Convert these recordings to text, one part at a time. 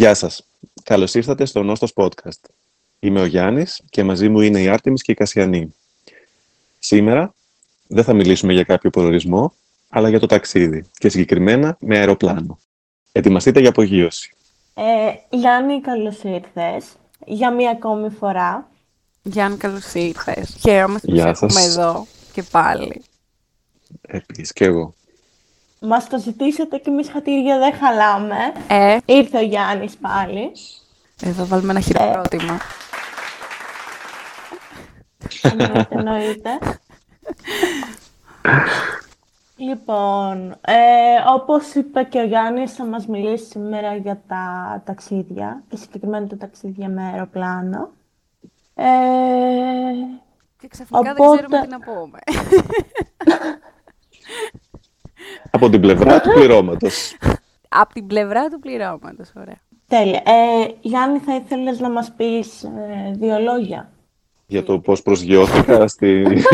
Γεια σας. Καλώς ήρθατε στο Νόστος Podcast. Είμαι ο Γιάννης και μαζί μου είναι η Άρτεμις και η Κασιανή. Σήμερα δεν θα μιλήσουμε για κάποιο προορισμό, αλλά για το ταξίδι και συγκεκριμένα με αεροπλάνο. Ετοιμαστείτε για απογείωση. Ε, Γιάννη, καλώς ήρθες. Για μία ακόμη φορά. Γιάννη, καλώς ήρθες. Χαίρομαι που Γεια έχουμε σας. εδώ και πάλι. Επίσης και εγώ. Μας το ζητήσατε και εμείς χατήρια δεν χαλάμε. Ε, Ήρθε ο Γιάννης πάλι. εδώ βάλουμε ένα χειροκρότημα. Εννοείται, εννοείται. Λοιπόν, ε, όπως είπε και ο Γιάννης, θα μας μιλήσει σήμερα για τα ταξίδια και συγκεκριμένα τα ταξίδια με αεροπλάνο. Ε, Και ξαφνικά Οπότε- δεν ξέρουμε τι να πούμε. Από την πλευρά του πληρώματος. Από την πλευρά του πληρώματος, ωραία. τέλεια. Ε, Γιάννη, θα ήθελες να μας πεις ε, δύο λόγια; για το πώς προσγειώθηκα στη...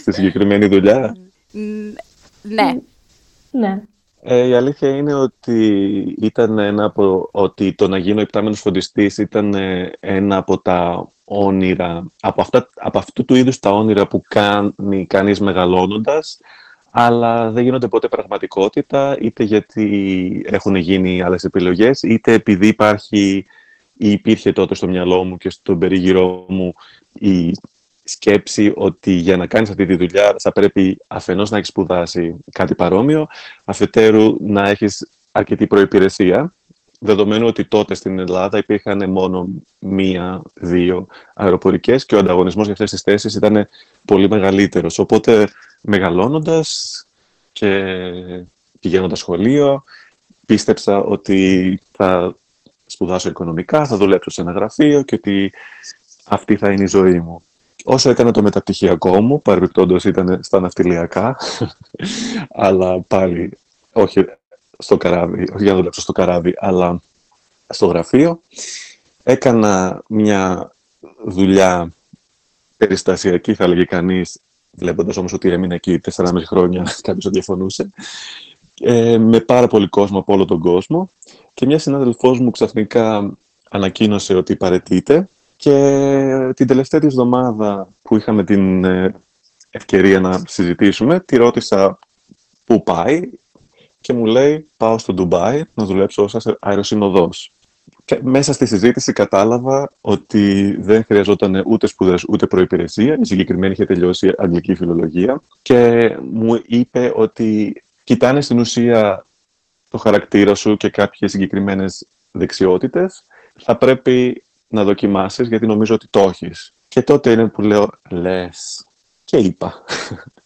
στη συγκεκριμένη δουλειά. Μ, Ναι, Ναι. Ε, η αλήθεια είναι ότι ήταν ένα από, ότι το να γίνω υπτάμενος φροντιστής ήταν ε, ένα από τα όνειρα, από, αυτά, από αυτού του είδους τα όνειρα που κάνει κανείς μεγαλώνοντας, αλλά δεν γίνονται ποτέ πραγματικότητα, είτε γιατί έχουν γίνει άλλες επιλογές, είτε επειδή υπάρχει ή υπήρχε τότε στο μυαλό μου και στον περίγυρό μου η σκέψη ότι για να κάνεις αυτή τη δουλειά θα πρέπει αφενός να έχεις σπουδάσει κάτι παρόμοιο, αφετέρου να έχεις αρκετή προϋπηρεσία, δεδομένου ότι τότε στην Ελλάδα υπήρχαν μόνο μία-δύο αεροπορικές και ο ανταγωνισμός για αυτές τις θέσεις ήταν πολύ μεγαλύτερος. Οπότε μεγαλώνοντας και πηγαίνοντας σχολείο, πίστεψα ότι θα σπουδάσω οικονομικά, θα δουλέψω σε ένα γραφείο και ότι αυτή θα είναι η ζωή μου. Όσο έκανα το μεταπτυχιακό μου, παρεμπιπτόντως ήταν στα ναυτιλιακά, αλλά πάλι όχι στο καράβι, όχι για να δουλέψω στο καράβι, αλλά στο γραφείο. Έκανα μια δουλειά περιστασιακή, θα λέγει κανείς, βλέποντας όμως ότι έμεινα εκεί 4,5 χρόνια, κάποιος θα διαφωνούσε, ε, με πάρα πολύ κόσμο από όλο τον κόσμο και μια συνάδελφός μου ξαφνικά ανακοίνωσε ότι παρετείται και την τελευταία της εβδομάδα που είχαμε την ε, ευκαιρία να συζητήσουμε, τη ρώτησα πού πάει και μου λέει πάω στο Ντουμπάι να δουλέψω ως αεροσυνοδός. Και μέσα στη συζήτηση κατάλαβα ότι δεν χρειαζόταν ούτε σπουδές ούτε προϋπηρεσία. Η συγκεκριμένη είχε τελειώσει αγγλική φιλολογία και μου είπε ότι κοιτάνε στην ουσία το χαρακτήρα σου και κάποιες συγκεκριμένες δεξιότητες. Θα πρέπει να δοκιμάσεις γιατί νομίζω ότι το έχεις. Και τότε είναι που λέω λες και είπα.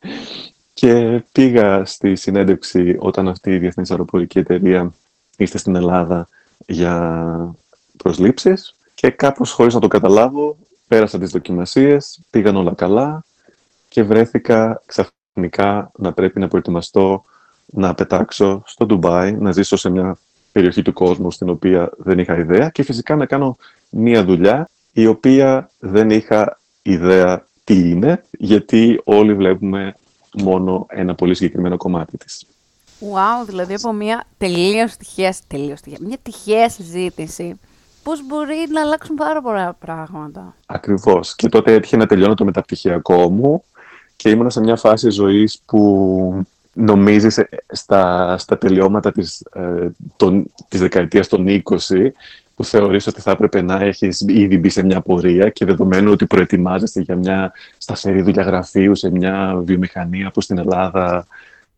και πήγα στη συνέντευξη όταν αυτή η Διεθνής Αεροπορική Εταιρεία ήρθε στην Ελλάδα για προσλήψεις και κάπως χωρίς να το καταλάβω πέρασα τις δοκιμασίες, πήγαν όλα καλά και βρέθηκα ξαφνικά να πρέπει να προετοιμαστώ να πετάξω στο Ντουμπάι, να ζήσω σε μια περιοχή του κόσμου στην οποία δεν είχα ιδέα και φυσικά να κάνω μία δουλειά η οποία δεν είχα ιδέα τι είναι, γιατί όλοι βλέπουμε μόνο ένα πολύ συγκεκριμένο κομμάτι της. Wow, δηλαδή από μια τελείως τυχαίας, τελείως τυχαίας, μια τυχαίας συζήτηση, πώς μπορεί να αλλάξουν πάρα πολλά πράγματα. Ακριβώς. Και τότε έτυχε να τελειώνω το μεταπτυχιακό μου και ήμουνα σε μια φάση ζωής που νομίζεις ε, στα, στα τελειώματα της, ε, των, της δεκαετίας των 20 που θεωρείς ότι θα έπρεπε να έχεις ήδη μπει σε μια πορεία και δεδομένου ότι προετοιμάζεσαι για μια σταθερή δουλειά γραφείου σε μια βιομηχανία που στην Ελλάδα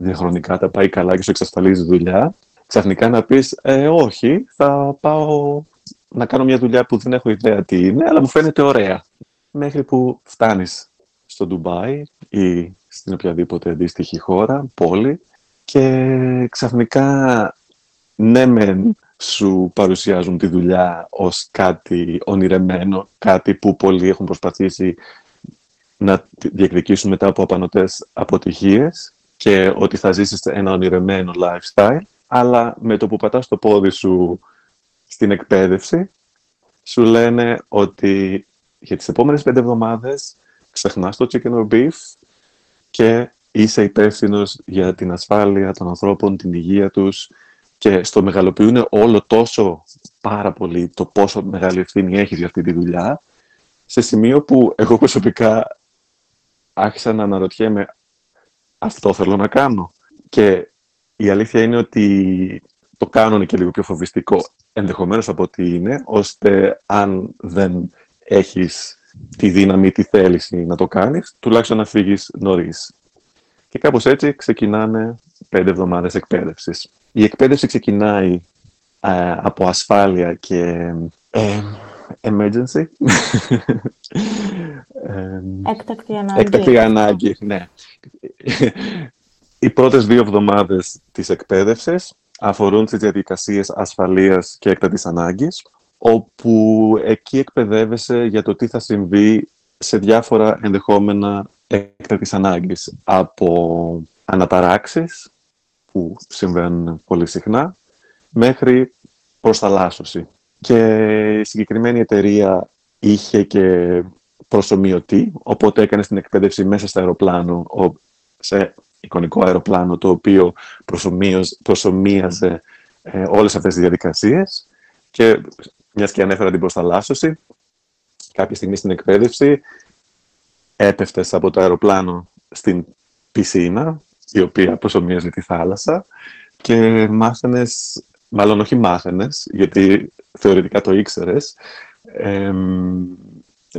διαχρονικά τα πάει καλά και σου εξασφαλίζει δουλειά, ξαφνικά να πεις ε, όχι, θα πάω να κάνω μια δουλειά που δεν έχω ιδέα τι είναι, αλλά μου φαίνεται ωραία. Μέχρι που φτάνεις στο Ντουμπάι ή στην οποιαδήποτε αντίστοιχη χώρα, πόλη και ξαφνικά ναι μεν σου παρουσιάζουν τη δουλειά ως κάτι ονειρεμένο, κάτι που πολλοί έχουν προσπαθήσει να διεκδικήσουν μετά από απανοτές αποτυχίες και ότι θα ζήσεις ένα ονειρεμένο lifestyle, αλλά με το που πατάς το πόδι σου στην εκπαίδευση, σου λένε ότι για τις επόμενες πέντε εβδομάδες ξεχνάς το chicken or beef και είσαι υπεύθυνος για την ασφάλεια των ανθρώπων, την υγεία τους και στο μεγαλοποιούν όλο τόσο πάρα πολύ το πόσο μεγάλη ευθύνη έχει για αυτή τη δουλειά, σε σημείο που εγώ προσωπικά άρχισα να αναρωτιέμαι αυτό θέλω να κάνω. Και η αλήθεια είναι ότι το κάνουν και λίγο πιο φοβιστικό ενδεχομένως από ό,τι είναι, ώστε αν δεν έχεις τη δύναμη, τη θέληση να το κάνεις, τουλάχιστον να φύγεις νωρίς. Και κάπως έτσι ξεκινάνε πέντε εβδομάδες εκπαίδευσης. Η εκπαίδευση ξεκινάει από ασφάλεια και ε, emergency. Έκτακτη ανάγκη. Έκτακτη ανάγκη, ναι. Οι πρώτες δύο εβδομάδες της εκπαίδευσης αφορούν τις διαδικασίες ασφαλείας και έκτακτης ανάγκης, όπου εκεί εκπαιδεύεσαι για το τι θα συμβεί σε διάφορα ενδεχόμενα έκτακτης ανάγκης, από αναταράξεις, που συμβαίνουν πολύ συχνά, μέχρι προσταλάσσωση. Και η συγκεκριμένη εταιρεία είχε και προσωμιωτή, οπότε έκανε την εκπαίδευση μέσα στο αεροπλάνο, σε εικονικό αεροπλάνο, το οποίο προσωμίαζε ε, όλες αυτές τις διαδικασίες. Και μιας και ανέφερα την προσταλάσσωση, κάποια στιγμή στην εκπαίδευση έπεφτες από το αεροπλάνο στην πισίνα, η οποία προσωμίαζε τη θάλασσα και μάθαινες, μάλλον όχι μάθαινες, γιατί θεωρητικά το ήξερες, ε,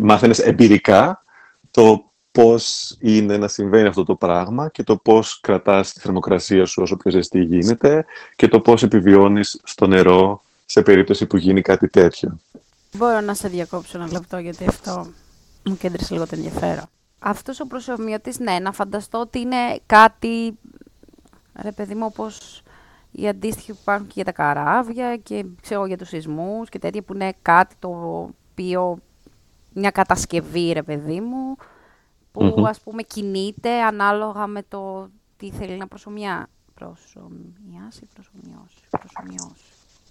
μάθαινες εμπειρικά το πώς είναι να συμβαίνει αυτό το πράγμα και το πώς κρατάς τη θερμοκρασία σου όσο πιο ζεστή γίνεται και το πώς επιβιώνεις στο νερό σε περίπτωση που γίνει κάτι τέτοιο. Μπορώ να σε διακόψω ένα λεπτό γιατί αυτό μου κέντρισε λίγο το ενδιαφέρον. Αυτός ο προσωμιωτής, ναι, να φανταστώ ότι είναι κάτι, ρε παιδί μου, όπως οι αντίστοιχοι που υπάρχουν και για τα καράβια και ξέρω για τους σεισμούς και τέτοια που είναι κάτι το οποίο, μια κατασκευή, ρε παιδί μου, που ας πούμε κινείται ανάλογα με το τι θέλει να προσωμιά. Προσωμιάσει, προσωμιώσει, προσωμιώσει.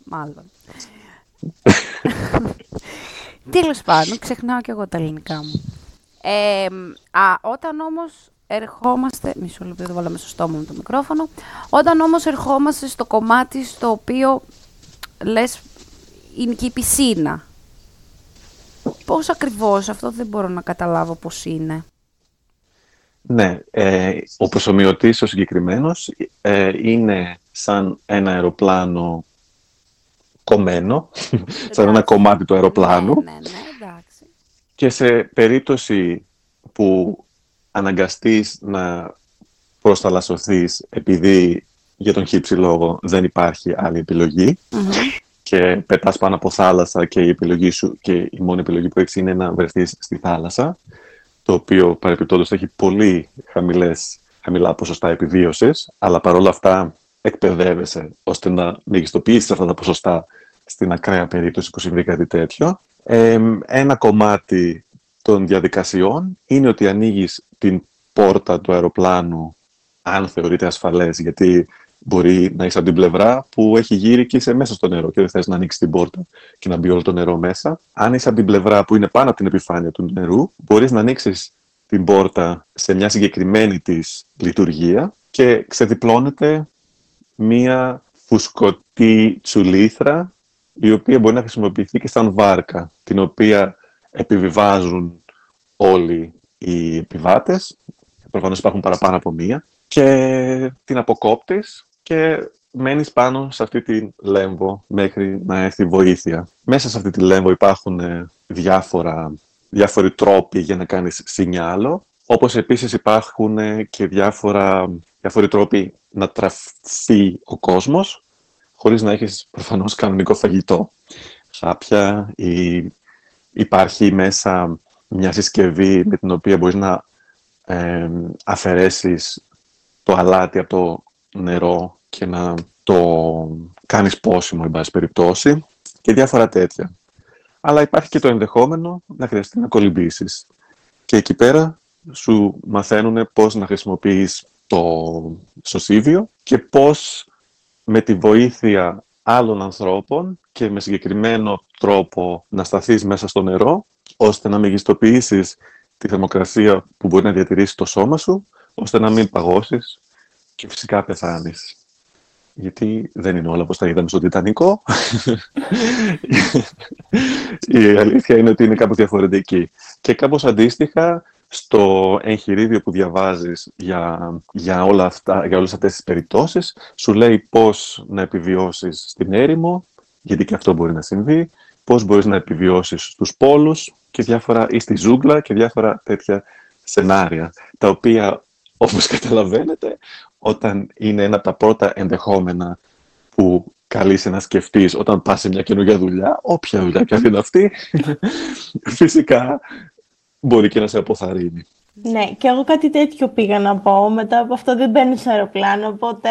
Μάλλον. Τέλος πάντων, ξεχνάω και εγώ τα ελληνικά μου. Ε, α, όταν όμως ερχόμαστε... Μισό λεπτό, δεν βάλαμε στο στόμα μου το μικρόφωνο. Όταν όμως ερχόμαστε στο κομμάτι στο οποίο λες είναι και η πισίνα. Πώς ακριβώς, αυτό δεν μπορώ να καταλάβω πώς είναι. Ναι, ε, ο προσωμιωτής ο συγκεκριμένος ε, είναι σαν ένα αεροπλάνο κομμένο, σαν ένα κομμάτι του αεροπλάνου. Ναι, ναι, ναι, εντάξει. Και σε περίπτωση που αναγκαστείς να προσταλασσωθείς επειδή για τον χύψη λόγο δεν υπάρχει άλλη και πετάς πάνω από θάλασσα και η επιλογή σου και η μόνη επιλογή που έχεις είναι να βρεθείς στη θάλασσα το οποίο παρεπιπτόντως έχει πολύ χαμηλές, χαμηλά ποσοστά επιβίωσης, αλλά παρόλα αυτά εκπαιδεύεσαι ώστε να μεγιστοποιήσεις αυτά τα ποσοστά στην ακραία περίπτωση που συμβεί κάτι τέτοιο. ένα κομμάτι των διαδικασιών είναι ότι ανοίγεις την πόρτα του αεροπλάνου αν θεωρείται ασφαλές, γιατί Μπορεί να είσαι από την πλευρά που έχει γύρει και είσαι μέσα στο νερό και δεν θες να ανοίξεις την πόρτα και να μπει όλο το νερό μέσα. Αν είσαι από την πλευρά που είναι πάνω από την επιφάνεια του νερού, μπορείς να ανοίξεις την πόρτα σε μια συγκεκριμένη της λειτουργία και ξεδιπλώνεται μία φουσκωτή τσουλήθρα η οποία μπορεί να χρησιμοποιηθεί και σαν βάρκα, την οποία επιβιβάζουν όλοι οι επιβάτες. Προφανώς υπάρχουν παραπάνω από μία. Και την αποκόπτεις και μένεις πάνω σε αυτή τη λέμβο μέχρι να έρθει βοήθεια. Μέσα σε αυτή τη λέμβο υπάρχουν ε, διάφορα, διάφοροι τρόποι για να κάνεις σινιάλο, όπως επίσης υπάρχουν ε, και διάφορα, διάφοροι τρόποι να τραφεί ο κόσμος, χωρίς να έχεις προφανώς κανονικό φαγητό. Σάπια ή υπάρχει μέσα μια συσκευή με την οποία μπορείς να ε, αφαιρέσεις το αλάτι από το νερό και να το κάνεις πόσιμο, εν πάση περιπτώσει, και διάφορα τέτοια. Αλλά υπάρχει και το ενδεχόμενο να χρειαστεί να κολυμπήσεις. Και εκεί πέρα σου μαθαίνουν πώς να χρησιμοποιείς το σωσίβιο και πώς με τη βοήθεια άλλων ανθρώπων και με συγκεκριμένο τρόπο να σταθείς μέσα στο νερό, ώστε να μεγιστοποιήσεις τη θερμοκρασία που μπορεί να διατηρήσει το σώμα σου, ώστε να μην παγώσεις και φυσικά πεθάνεις. γιατί δεν είναι όλα όπως τα είδαμε στο Τιτανικό. Η αλήθεια είναι ότι είναι κάπως διαφορετική. Και κάπως αντίστοιχα, στο εγχειρίδιο που διαβάζεις για, για, όλα αυτά, για όλες αυτές τις περιπτώσεις, σου λέει πώς να επιβιώσεις στην έρημο, γιατί και αυτό μπορεί να συμβεί, πώς μπορείς να επιβιώσεις στους πόλους και διάφορα, ή στη ζούγκλα και διάφορα τέτοια σενάρια, τα οποία, όπως καταλαβαίνετε, όταν είναι ένα από τα πρώτα ενδεχόμενα που καλείσαι να σκεφτείς όταν πας σε μια καινούργια δουλειά, όποια δουλειά και αυτή είναι αυτή, φυσικά μπορεί και να σε αποθαρρύνει. Ναι, και εγώ κάτι τέτοιο πήγα να πω. Μετά από αυτό δεν μπαίνει σε αεροπλάνο, οπότε...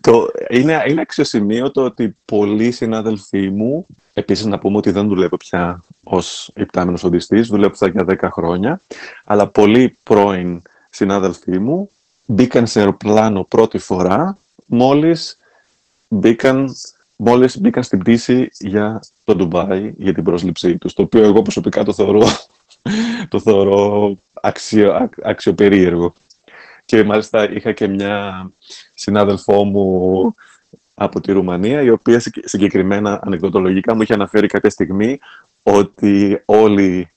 το, είναι, είναι αξιοσημείωτο ότι πολλοί συνάδελφοί μου, επίσης να πούμε ότι δεν δουλεύω πια ως υπτάμενος οδηστής, δουλεύω αυτά για 10 χρόνια, αλλά πολλοί πρώην συνάδελφοί μου μπήκαν σε αεροπλάνο πρώτη φορά μόλις μπήκαν, μόλις μπήκαν στην πτήση για το Ντουμπάι, για την πρόσληψή τους, το οποίο εγώ προσωπικά το θεωρώ, το θεωρώ αξιο, αξιοπερίεργο. Και μάλιστα είχα και μια συνάδελφό μου από τη Ρουμανία, η οποία συγκεκριμένα ανεκδοτολογικά μου είχε αναφέρει κάποια στιγμή ότι όλοι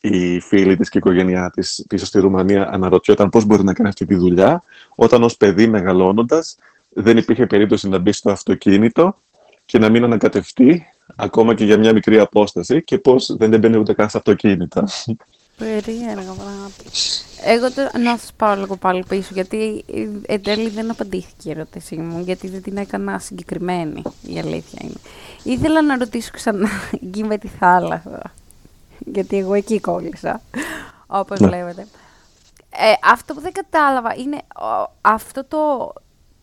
οι φίλοι της και η οικογένειά της πίσω στη Ρουμανία αναρωτιόταν πώς μπορεί να κάνει αυτή τη δουλειά, όταν ως παιδί μεγαλώνοντας δεν υπήρχε περίπτωση να μπει στο αυτοκίνητο και να μην ανακατευτεί ακόμα και για μια μικρή απόσταση και πώς δεν έμπαινε ούτε καν σε αυτοκίνητα. Περίεργα πράγματα. Εγώ τώρα να σας πάω λίγο πάλι πίσω, γιατί εν τέλει δεν απαντήθηκε η ερώτησή μου, γιατί δεν την έκανα συγκεκριμένη, η αλήθεια είναι. Ήθελα να ρωτήσω ξανά εκεί με τη θάλασσα, γιατί εγώ εκεί κόλλησα, όπως ναι. λέτε. Ε, αυτό που δεν κατάλαβα είναι αυτό το,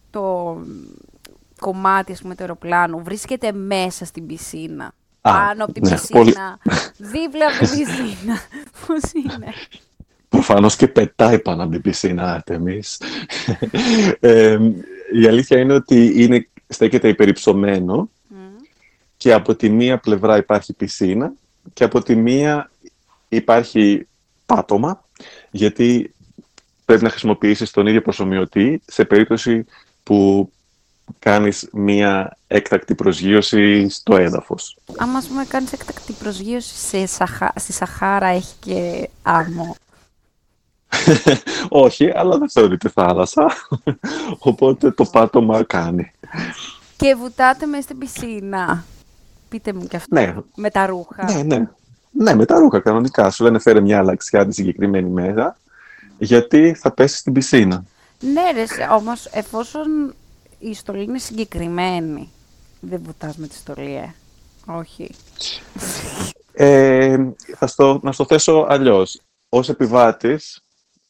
το κομμάτι, ας πούμε, του αεροπλάνου βρίσκεται μέσα στην πισίνα. Α, πάνω από την ναι, πισίνα, πολύ... δίπλα από την πισίνα. Πώς είναι; Προφανώς και πετάει πάνω από την πισίνα, εμείς. ε, η αλήθεια είναι ότι είναι, στέκεται υπερυψωμένο και από τη μία πλευρά υπάρχει πισίνα και από τη μία υπάρχει πάτωμα, γιατί πρέπει να χρησιμοποιήσεις τον ίδιο προσωμιωτή σε περίπτωση που κάνεις μία έκτακτη προσγείωση στο έδαφος. Άμα πούμε κάνεις έκτακτη προσγείωση σε Σαχα... στη Σαχάρα έχει και άμμο. Όχι, αλλά δεν θεωρείται θάλασσα, οπότε το πάτωμα κάνει. Και βουτάτε μέσα στην πισίνα. Πείτε μου και αυτό. Ναι. Με τα ρούχα. Ναι, ναι. Ναι, με τα ρούχα κανονικά. Σου λένε φέρε μια αλλαξιά τη συγκεκριμένη μέρα, γιατί θα πέσεις στην πισίνα. Ναι, ρε, όμως εφόσον η στολή είναι συγκεκριμένη, δεν βουτάς με τη στολή, ε. Όχι. Ε, θα στο, να στο θέσω αλλιώς. Ως επιβάτης,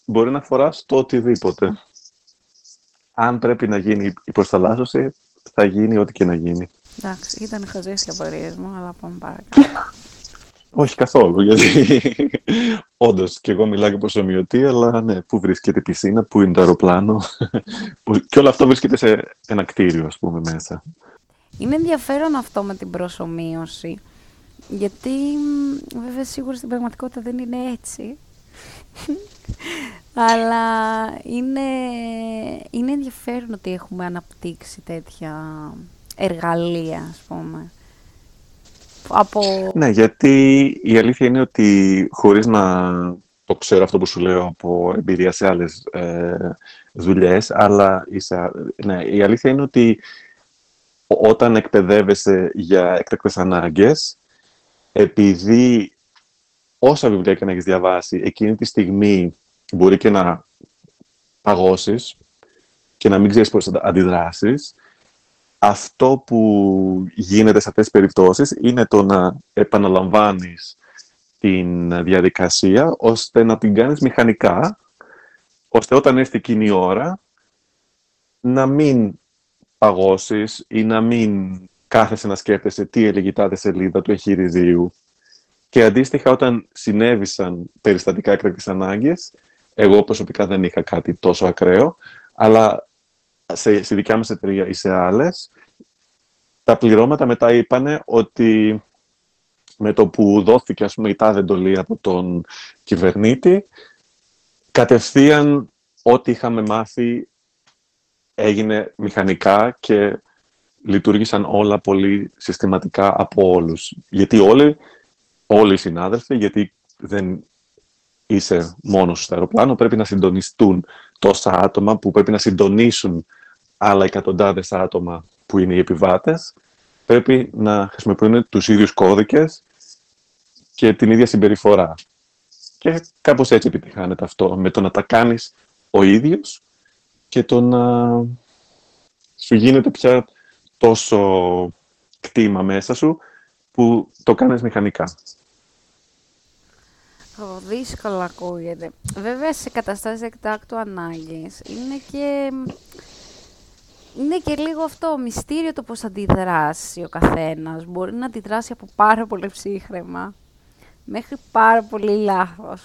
μπορεί να φοράς το οτιδήποτε. Αν πρέπει να γίνει η προσταλάσσωση, θα γίνει ό,τι και να γίνει. Εντάξει, ήταν χαζές οι απορίες μου, αλλά πάμε παρακάτω. Όχι καθόλου, γιατί όντως και εγώ μιλάω για προσωμιωτή, αλλά ναι, πού βρίσκεται η πισίνα, πού είναι το αεροπλάνο. και όλο αυτό βρίσκεται σε ένα κτίριο, ας πούμε, μέσα. Είναι ενδιαφέρον αυτό με την προσωμείωση. Γιατί βέβαια σίγουρα στην πραγματικότητα δεν είναι έτσι. Αλλά είναι, είναι ενδιαφέρον ότι έχουμε αναπτύξει τέτοια εργαλεία, ας πούμε. Ναι, γιατί η αλήθεια είναι ότι χωρίς να το ξέρω αυτό που σου λέω από εμπειρία σε άλλες ε, δουλειές, αλλά ναι, η αλήθεια είναι ότι όταν εκπαιδεύεσαι για έκτακτες ανάγκες, επειδή όσα βιβλία και να έχεις διαβάσει, εκείνη τη στιγμή μπορεί και να παγώσεις και να μην ξέρεις πώς θα αντιδράσεις, αυτό που γίνεται σε αυτές τις περιπτώσεις είναι το να επαναλαμβάνεις την διαδικασία ώστε να την κάνεις μηχανικά, ώστε όταν έρθει εκείνη η ώρα να μην παγώσεις ή να μην κάθεσαι να σκέφτεσαι τι έλεγε η τάδε σελίδα του εγχειριδίου. Και αντίστοιχα όταν συνέβησαν περιστατικά έκτακτης ανάγκες, εγώ προσωπικά δεν είχα κάτι τόσο ακραίο, αλλά σε, στη δικιά μας εταιρεία ή σε άλλες, τα πληρώματα μετά είπαν ότι με το που δόθηκε ας πούμε, η τάδε εντολή από τον κυβερνήτη, κατευθείαν ό,τι είχαμε μάθει έγινε μηχανικά και λειτουργήσαν όλα πολύ συστηματικά από όλους. Γιατί όλοι, όλοι οι συνάδελφοι, γιατί δεν είσαι μόνος στο αεροπλάνο, πρέπει να συντονιστούν τόσα άτομα που πρέπει να συντονίσουν άλλα εκατοντάδες άτομα που είναι οι επιβάτες, πρέπει να χρησιμοποιούν τους ίδιους κώδικες και την ίδια συμπεριφορά. Και κάπως έτσι επιτυχάνεται αυτό, με το να τα κάνεις ο ίδιος και το να σου γίνεται πια τόσο κτήμα μέσα σου που το κάνεις μηχανικά. Oh, δύσκολο ακούγεται. Βέβαια, σε καταστάσεις εκτάκτου ανάγκης είναι και... Είναι και λίγο αυτό, μυστήριο το πώς αντιδράσει ο καθένας. Μπορεί να αντιδράσει από πάρα πολύ ψύχρεμα μέχρι πάρα πολύ λάθος.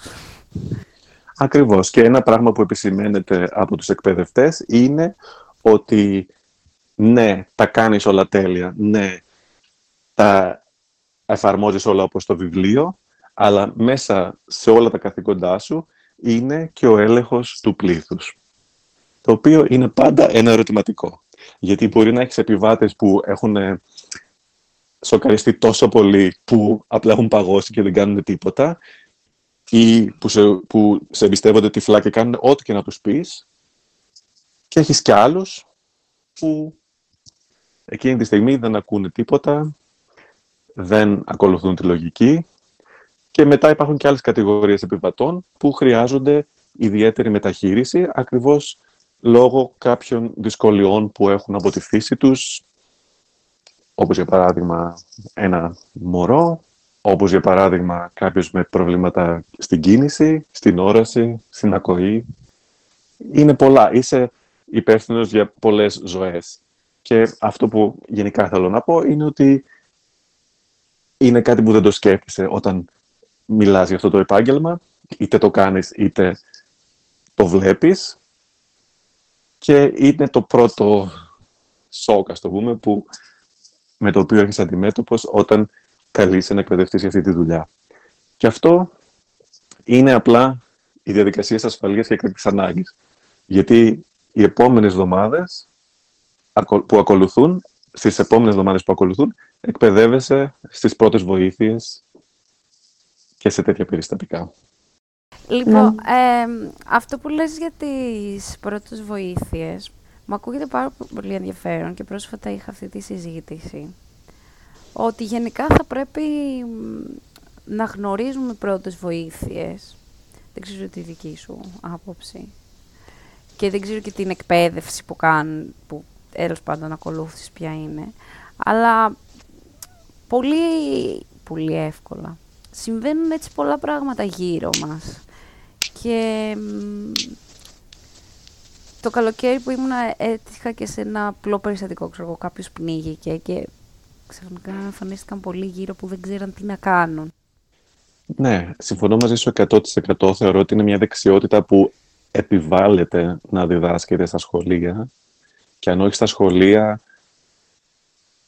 Ακριβώς. Και ένα πράγμα που επισημαίνεται από τους εκπαιδευτές είναι ότι ναι, τα κάνεις όλα τέλεια, ναι, τα εφαρμόζεις όλα όπως το βιβλίο, αλλά μέσα σε όλα τα καθήκοντά σου είναι και ο έλεγχος του πλήθους. Το οποίο είναι πάντα ένα ερωτηματικό. Γιατί μπορεί να έχεις επιβάτες που έχουν σοκαριστεί τόσο πολύ που απλά έχουν παγώσει και δεν κάνουν τίποτα ή που σε, που σε εμπιστεύονται τυφλά και κάνουν ό,τι και να τους πεις και έχεις και άλλους που εκείνη τη στιγμή δεν ακούνε τίποτα, δεν ακολουθούν τη λογική και μετά υπάρχουν και άλλες κατηγορίες επιβατών που χρειάζονται ιδιαίτερη μεταχείριση ακριβώς λόγω κάποιων δυσκολιών που έχουν από τη φύση τους όπως για παράδειγμα ένα μωρό, όπως για παράδειγμα κάποιος με προβλήματα στην κίνηση, στην όραση, στην ακοή. Είναι πολλά. Είσαι υπεύθυνος για πολλές ζωές. Και αυτό που γενικά θέλω να πω είναι ότι είναι κάτι που δεν το σκέφτεσαι όταν μιλάς για αυτό το επάγγελμα, είτε το κάνεις είτε το βλέπεις και είναι το πρώτο σοκ, ας το πούμε, που με το οποίο έχεις αντιμέτωπος όταν καλείσαι να εκπαιδευτείς για αυτή τη δουλειά. Και αυτό είναι απλά οι διαδικασίες ασφαλείας και έκτακτης ανάγκης. Γιατί οι επόμενες εβδομάδες που ακολουθούν, στις επόμενες εβδομάδες που ακολουθούν, εκπαιδεύεσαι στις πρώτες βοήθειες και σε τέτοια περιστατικά. Λοιπόν, ε, αυτό που λες για τις πρώτες βοήθειες, μου ακούγεται πάρα πολύ ενδιαφέρον και πρόσφατα είχα αυτή τη συζήτηση. Ότι γενικά θα πρέπει να γνωρίζουμε πρώτες βοήθειες. Δεν ξέρω τη δική σου άποψη. Και δεν ξέρω και την εκπαίδευση που κάνουν, που έλος πάντων ακολούθησης ποια είναι. Αλλά πολύ, πολύ εύκολα. Συμβαίνουν έτσι πολλά πράγματα γύρω μας. Και το καλοκαίρι που ήμουν έτυχα και σε ένα απλό περιστατικό, ξέρω εγώ, κάποιος πνίγηκε και ξαφνικά εμφανίστηκαν πολλοί γύρω που δεν ξέραν τι να κάνουν. Ναι, συμφωνώ μαζί σου 100%. Θεωρώ ότι είναι μια δεξιότητα που επιβάλλεται να διδάσκεται στα σχολεία και αν όχι στα σχολεία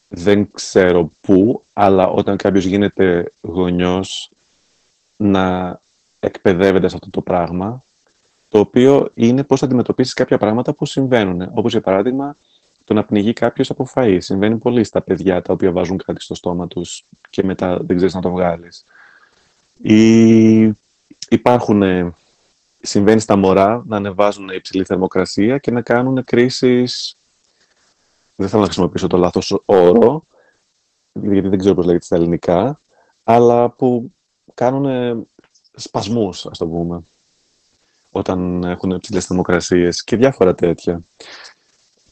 δεν ξέρω πού, αλλά όταν κάποιος γίνεται γονιός να εκπαιδεύεται σε αυτό το πράγμα το οποίο είναι πώς θα αντιμετωπίσεις κάποια πράγματα που συμβαίνουν. Όπως για παράδειγμα, το να πνιγεί κάποιος από φαΐ. Συμβαίνει πολύ στα παιδιά τα οποία βάζουν κάτι στο στόμα τους και μετά δεν ξέρεις να το βγάλεις. Ή υπάρχουν, συμβαίνει στα μωρά να ανεβάζουν υψηλή θερμοκρασία και να κάνουν κρίσεις, δεν θέλω να χρησιμοποιήσω το λάθος όρο, γιατί δεν ξέρω πώς λέγεται στα ελληνικά, αλλά που κάνουν σπασμούς, ας το πούμε όταν έχουν ψηλές θερμοκρασίες και διάφορα τέτοια.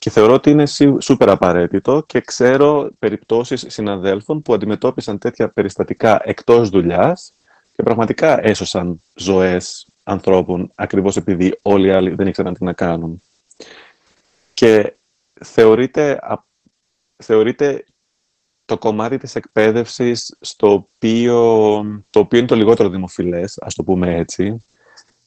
Και θεωρώ ότι είναι σούπερ απαραίτητο και ξέρω περιπτώσεις συναδέλφων που αντιμετώπισαν τέτοια περιστατικά εκτός δουλειάς και πραγματικά έσωσαν ζωές ανθρώπων ακριβώς επειδή όλοι οι άλλοι δεν ήξεραν τι να κάνουν. Και θεωρείται, θεωρείται το κομμάτι της εκπαίδευσης στο οποίο, το οποίο είναι το λιγότερο δημοφιλές, ας το πούμε έτσι,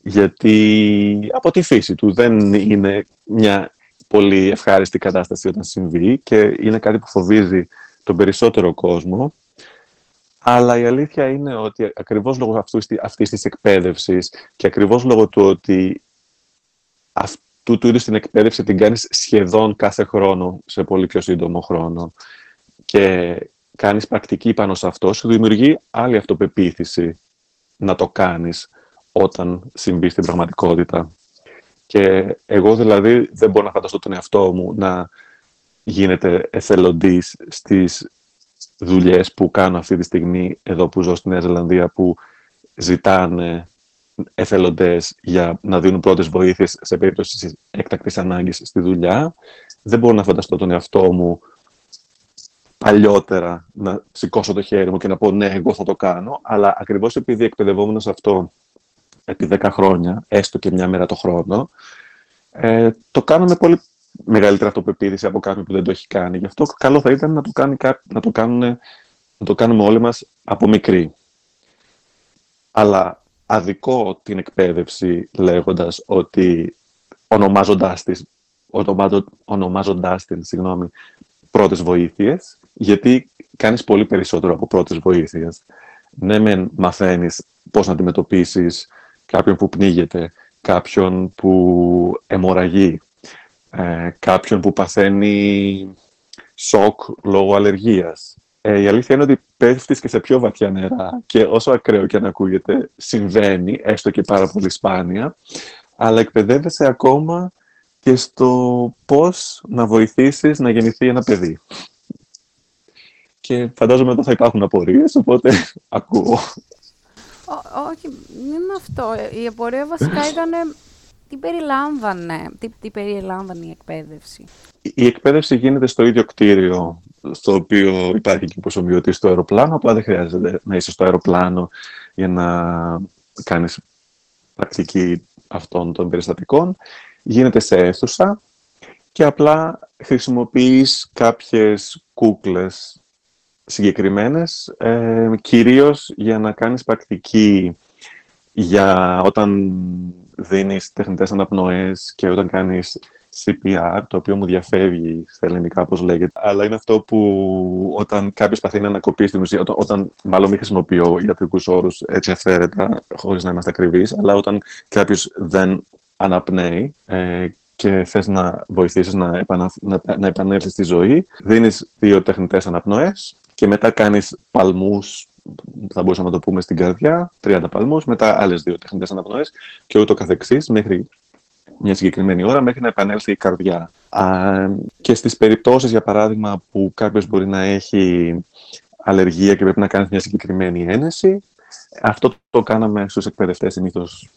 γιατί από τη φύση του δεν είναι μια πολύ ευχάριστη κατάσταση όταν συμβεί και είναι κάτι που φοβίζει τον περισσότερο κόσμο. Αλλά η αλήθεια είναι ότι ακριβώς λόγω αυτού, αυτής της εκπαίδευσης και ακριβώς λόγω του ότι αυτού του είδους την εκπαίδευση την κάνεις σχεδόν κάθε χρόνο, σε πολύ πιο σύντομο χρόνο και κάνεις πρακτική πάνω σε αυτό, σου δημιουργεί άλλη αυτοπεποίθηση να το κάνεις όταν συμβεί στην πραγματικότητα. Και εγώ δηλαδή δεν μπορώ να φανταστώ τον εαυτό μου να γίνεται εθελοντής στις δουλειές που κάνω αυτή τη στιγμή εδώ που ζω στη Νέα Ζηλανδία που ζητάνε εθελοντές για να δίνουν πρώτες βοήθειες σε περίπτωση έκτακτης ανάγκης στη δουλειά. Δεν μπορώ να φανταστώ τον εαυτό μου παλιότερα να σηκώσω το χέρι μου και να πω ναι, εγώ θα το κάνω, αλλά ακριβώς επειδή εκπαιδευόμενος αυτό επί 10 χρόνια, έστω και μια μέρα το χρόνο, ε, το κάνω με πολύ μεγαλύτερη αυτοπεποίθηση από κάποιον που δεν το έχει κάνει. Γι' αυτό καλό θα ήταν να το, κάνει, να το, κάνουν, να το κάνουμε όλοι μας από μικρή. Αλλά αδικό την εκπαίδευση λέγοντας ότι ονομάζοντάς, της, ονομάζοντάς την συγγνώμη, πρώτες βοήθειες, γιατί κάνεις πολύ περισσότερο από πρώτες βοήθειες. Ναι, μεν μαθαίνεις πώς να αντιμετωπίσεις κάποιον που πνίγεται, κάποιον που αιμορραγεί, ε, κάποιον που παθαίνει σοκ λόγω αλλεργίας. Ε, η αλήθεια είναι ότι πέφτεις και σε πιο βαθιά νερά και όσο ακραίο και αν ακούγεται συμβαίνει, έστω και πάρα πολύ σπάνια, αλλά εκπαιδεύεσαι ακόμα και στο πώς να βοηθήσεις να γεννηθεί ένα παιδί. Και φαντάζομαι εδώ θα υπάρχουν απορίες, οπότε ακούω. Όχι, δεν είναι αυτό. Η απορία βασικά ήταν τι περιλάμβανε, τι, τι περιλάμβανε η εκπαίδευση. Η εκπαίδευση γίνεται στο ίδιο κτίριο στο οποίο υπάρχει και προσωμιωτή στο αεροπλάνο, απλά δεν χρειάζεται να είσαι στο αεροπλάνο για να κάνεις πρακτική αυτών των περιστατικών. Γίνεται σε αίθουσα και απλά χρησιμοποιείς κάποιες κούκλες συγκεκριμένες, ε, κυρίως για να κάνεις πρακτική για όταν δίνεις τεχνητές αναπνοές και όταν κάνεις CPR, το οποίο μου διαφεύγει στα ελληνικά πώς λέγεται, αλλά είναι αυτό που όταν κάποιος παθαίνει να ανακοπεί στην ουσία, όταν, όταν μάλλον μην χρησιμοποιώ ιατρικούς όρους έτσι αυθαίρετα, χωρίς να είμαστε ακριβείς, αλλά όταν κάποιος δεν αναπνέει ε, και θες να βοηθήσεις να, επανα, να, να επανέλθεις στη ζωή, δίνεις δύο τεχνητές αναπνοές και μετά κάνεις παλμούς θα μπορούσαμε να το πούμε στην καρδιά, 30 παλμούς, μετά άλλες δύο τεχνητές αναπνοές και ούτω καθεξής μέχρι μια συγκεκριμένη ώρα μέχρι να επανέλθει η καρδιά. Α, και στις περιπτώσεις, για παράδειγμα, που κάποιος μπορεί να έχει αλλεργία και πρέπει να κάνει μια συγκεκριμένη ένεση, αυτό το κάναμε στους εκπαιδευτές συνήθως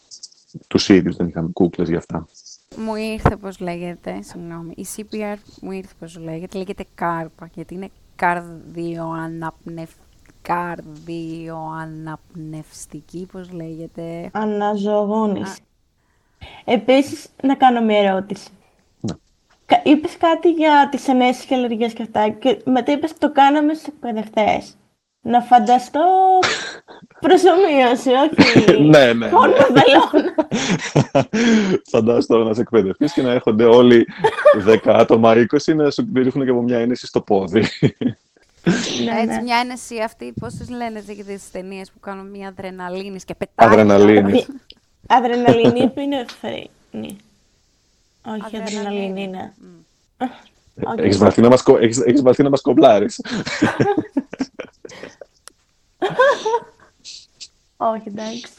τους ίδιους, δεν είχαμε κούκλες για αυτά. Μου ήρθε πώς λέγεται, συγγνώμη, η CPR μου ήρθε πώς λέγεται, λέγεται κάρπα, γιατί είναι καρδιοαναπνευ... καρδιοαναπνευστική, πώς λέγεται; Αναζωογόνηση. Επίσης, να κάνω μια ερώτηση. Ναι. Είπες κάτι για τις ενέσεις και αλλεργίες και αυτά και μετά είπες το κάναμε στους εκπαιδευτές. Να φανταστώ προσωμείωση, όχι ναι, ναι. μόνο βελόνα. Φανταστώ ένας εκπαιδευτής και να έρχονται όλοι 10 άτομα, 20 να σου ρίχνουν και από μια ένεση στο πόδι. Ναι, Έτσι, ναι. μια ένεση αυτή, πώς τους λένε τις ταινίες που κάνουν μια αδρεναλίνης και πετάνε. Αδρεναλίνης. Αδρεναλίνη που είναι φρένη. Όχι, αδρεναλίνη είναι. Έχεις μάθει να μας, έχεις, μάθει να μας κομπλάρεις. Όχι, εντάξει.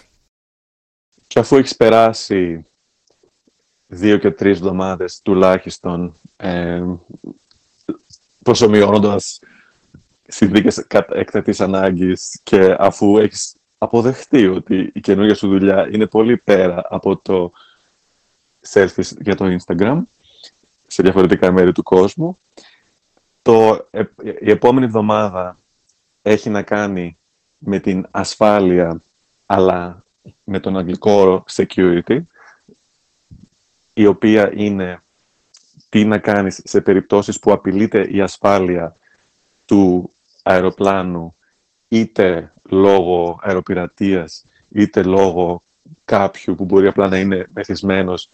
Και αφού έχεις περάσει δύο και τρεις εβδομάδες τουλάχιστον ε, προσωμιώνοντας συνθήκες έκτακτης ανάγκης και αφού έχεις αποδεχτεί ότι η καινούργια σου δουλειά είναι πολύ πέρα από το selfies για το Instagram σε διαφορετικά μέρη του κόσμου. Το, η επόμενη εβδομάδα έχει να κάνει με την ασφάλεια, αλλά με τον αγγλικό όρο security, η οποία είναι τι να κάνεις σε περιπτώσεις που απειλείται η ασφάλεια του αεροπλάνου είτε λόγω αεροπειρατείας, είτε λόγω κάποιου που μπορεί απλά να είναι μεθυσμένος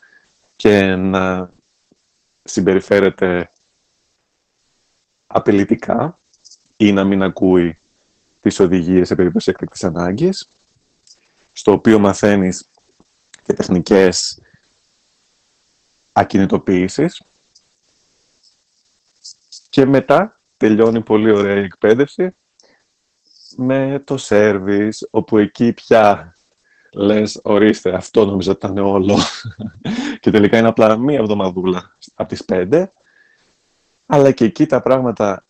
και να συμπεριφέρεται απειλητικά ή να μην ακούει τις οδηγίες σε περίπτωση έκτακτης ανάγκης, στο οποίο μαθαίνεις και τεχνικές ακινητοποίησης και μετά τελειώνει πολύ ωραία η εκπαίδευση με το σέρβις, όπου εκεί πια λες, ορίστε, αυτό νομίζω ότι ήταν όλο. και τελικά είναι απλά μία εβδομαδούλα από τις πέντε. Αλλά και εκεί τα πράγματα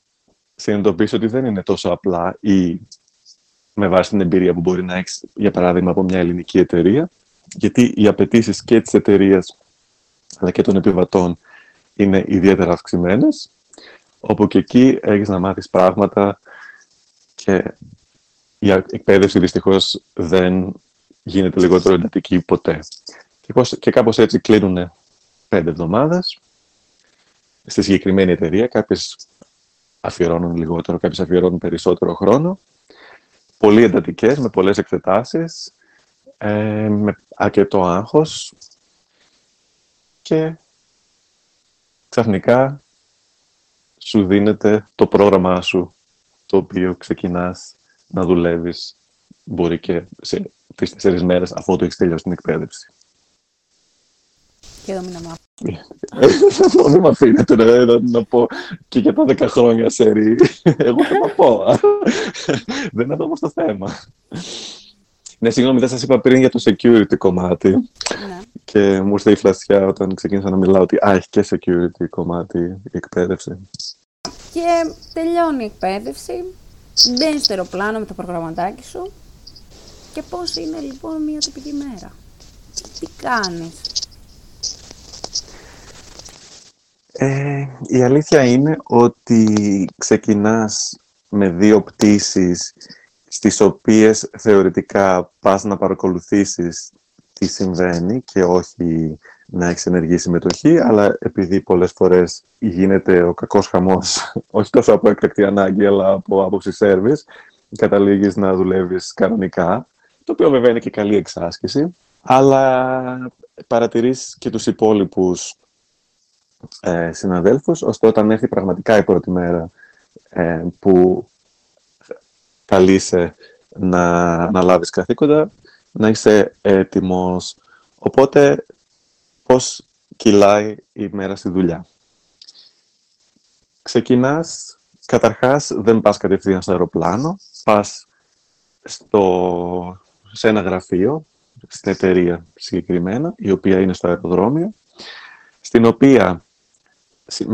συνειδητοποιήσω ότι δεν είναι τόσο απλά ή με βάση την εμπειρία που μπορεί να έχεις, για παράδειγμα, από μια ελληνική εταιρεία. Γιατί οι απαιτήσεις και της εταιρείας αλλά και των επιβατών είναι ιδιαίτερα αυξημένες. Όπου και εκεί έχεις να μάθεις πράγματα και η εκπαίδευση δυστυχώς δεν γίνεται λιγότερο εντατική ποτέ. Και, πώς, και κάπως έτσι κλείνουν πέντε εβδομάδες στη συγκεκριμένη εταιρεία. Κάποιες αφιερώνουν λιγότερο, κάποιες αφιερώνουν περισσότερο χρόνο. Πολύ εντατικές, με πολλές εξετάσεις, ε, με αρκετό άγχος και ξαφνικά σου δίνεται το πρόγραμμά σου το οποίο ξεκινάς να δουλεύεις μπορεί και σε τρει τέσσερις μέρες αφού το έχεις τελειώσει την εκπαίδευση. Και εδώ μην μάθω. Δεν με αφήνετε να, να πω και για τα δέκα χρόνια σερή. Εγώ θα τα πω. Δεν είναι αυτό το θέμα. Ναι, συγγνώμη, δεν σα είπα πριν για το security κομμάτι. Ναι. Και μου ήρθε η φλασιά όταν ξεκίνησα να μιλάω ότι α, έχει και security κομμάτι η εκπαίδευση. Και τελειώνει η εκπαίδευση. Μπαίνει στο αεροπλάνο με το προγραμματάκι σου και πώς είναι λοιπόν μια τυπική μέρα. Τι κάνεις. Ε, η αλήθεια είναι ότι ξεκινάς με δύο πτήσεις στις οποίες θεωρητικά πας να παρακολουθήσεις τι συμβαίνει και όχι να έχεις ενεργή συμμετοχή, αλλά επειδή πολλές φορές γίνεται ο κακός χαμός, όχι τόσο από έκτακτη ανάγκη, αλλά από άποψη σέρβις, καταλήγεις να δουλεύεις κανονικά το οποίο βέβαια είναι και καλή εξάσκηση, αλλά παρατηρείς και τους υπόλοιπους ε, συναδέλφους, ώστε όταν έρθει πραγματικά η πρώτη μέρα ε, που καλείσαι να, να λάβεις καθήκοντα, να είσαι έτοιμος. Οπότε, πώς κυλάει η μέρα στη δουλειά; Ξεκινάς, καταρχάς δεν πας κατευθείαν στο αεροπλάνο, πας στο σε ένα γραφείο, στην εταιρεία συγκεκριμένα, η οποία είναι στο αεροδρόμιο, στην οποία,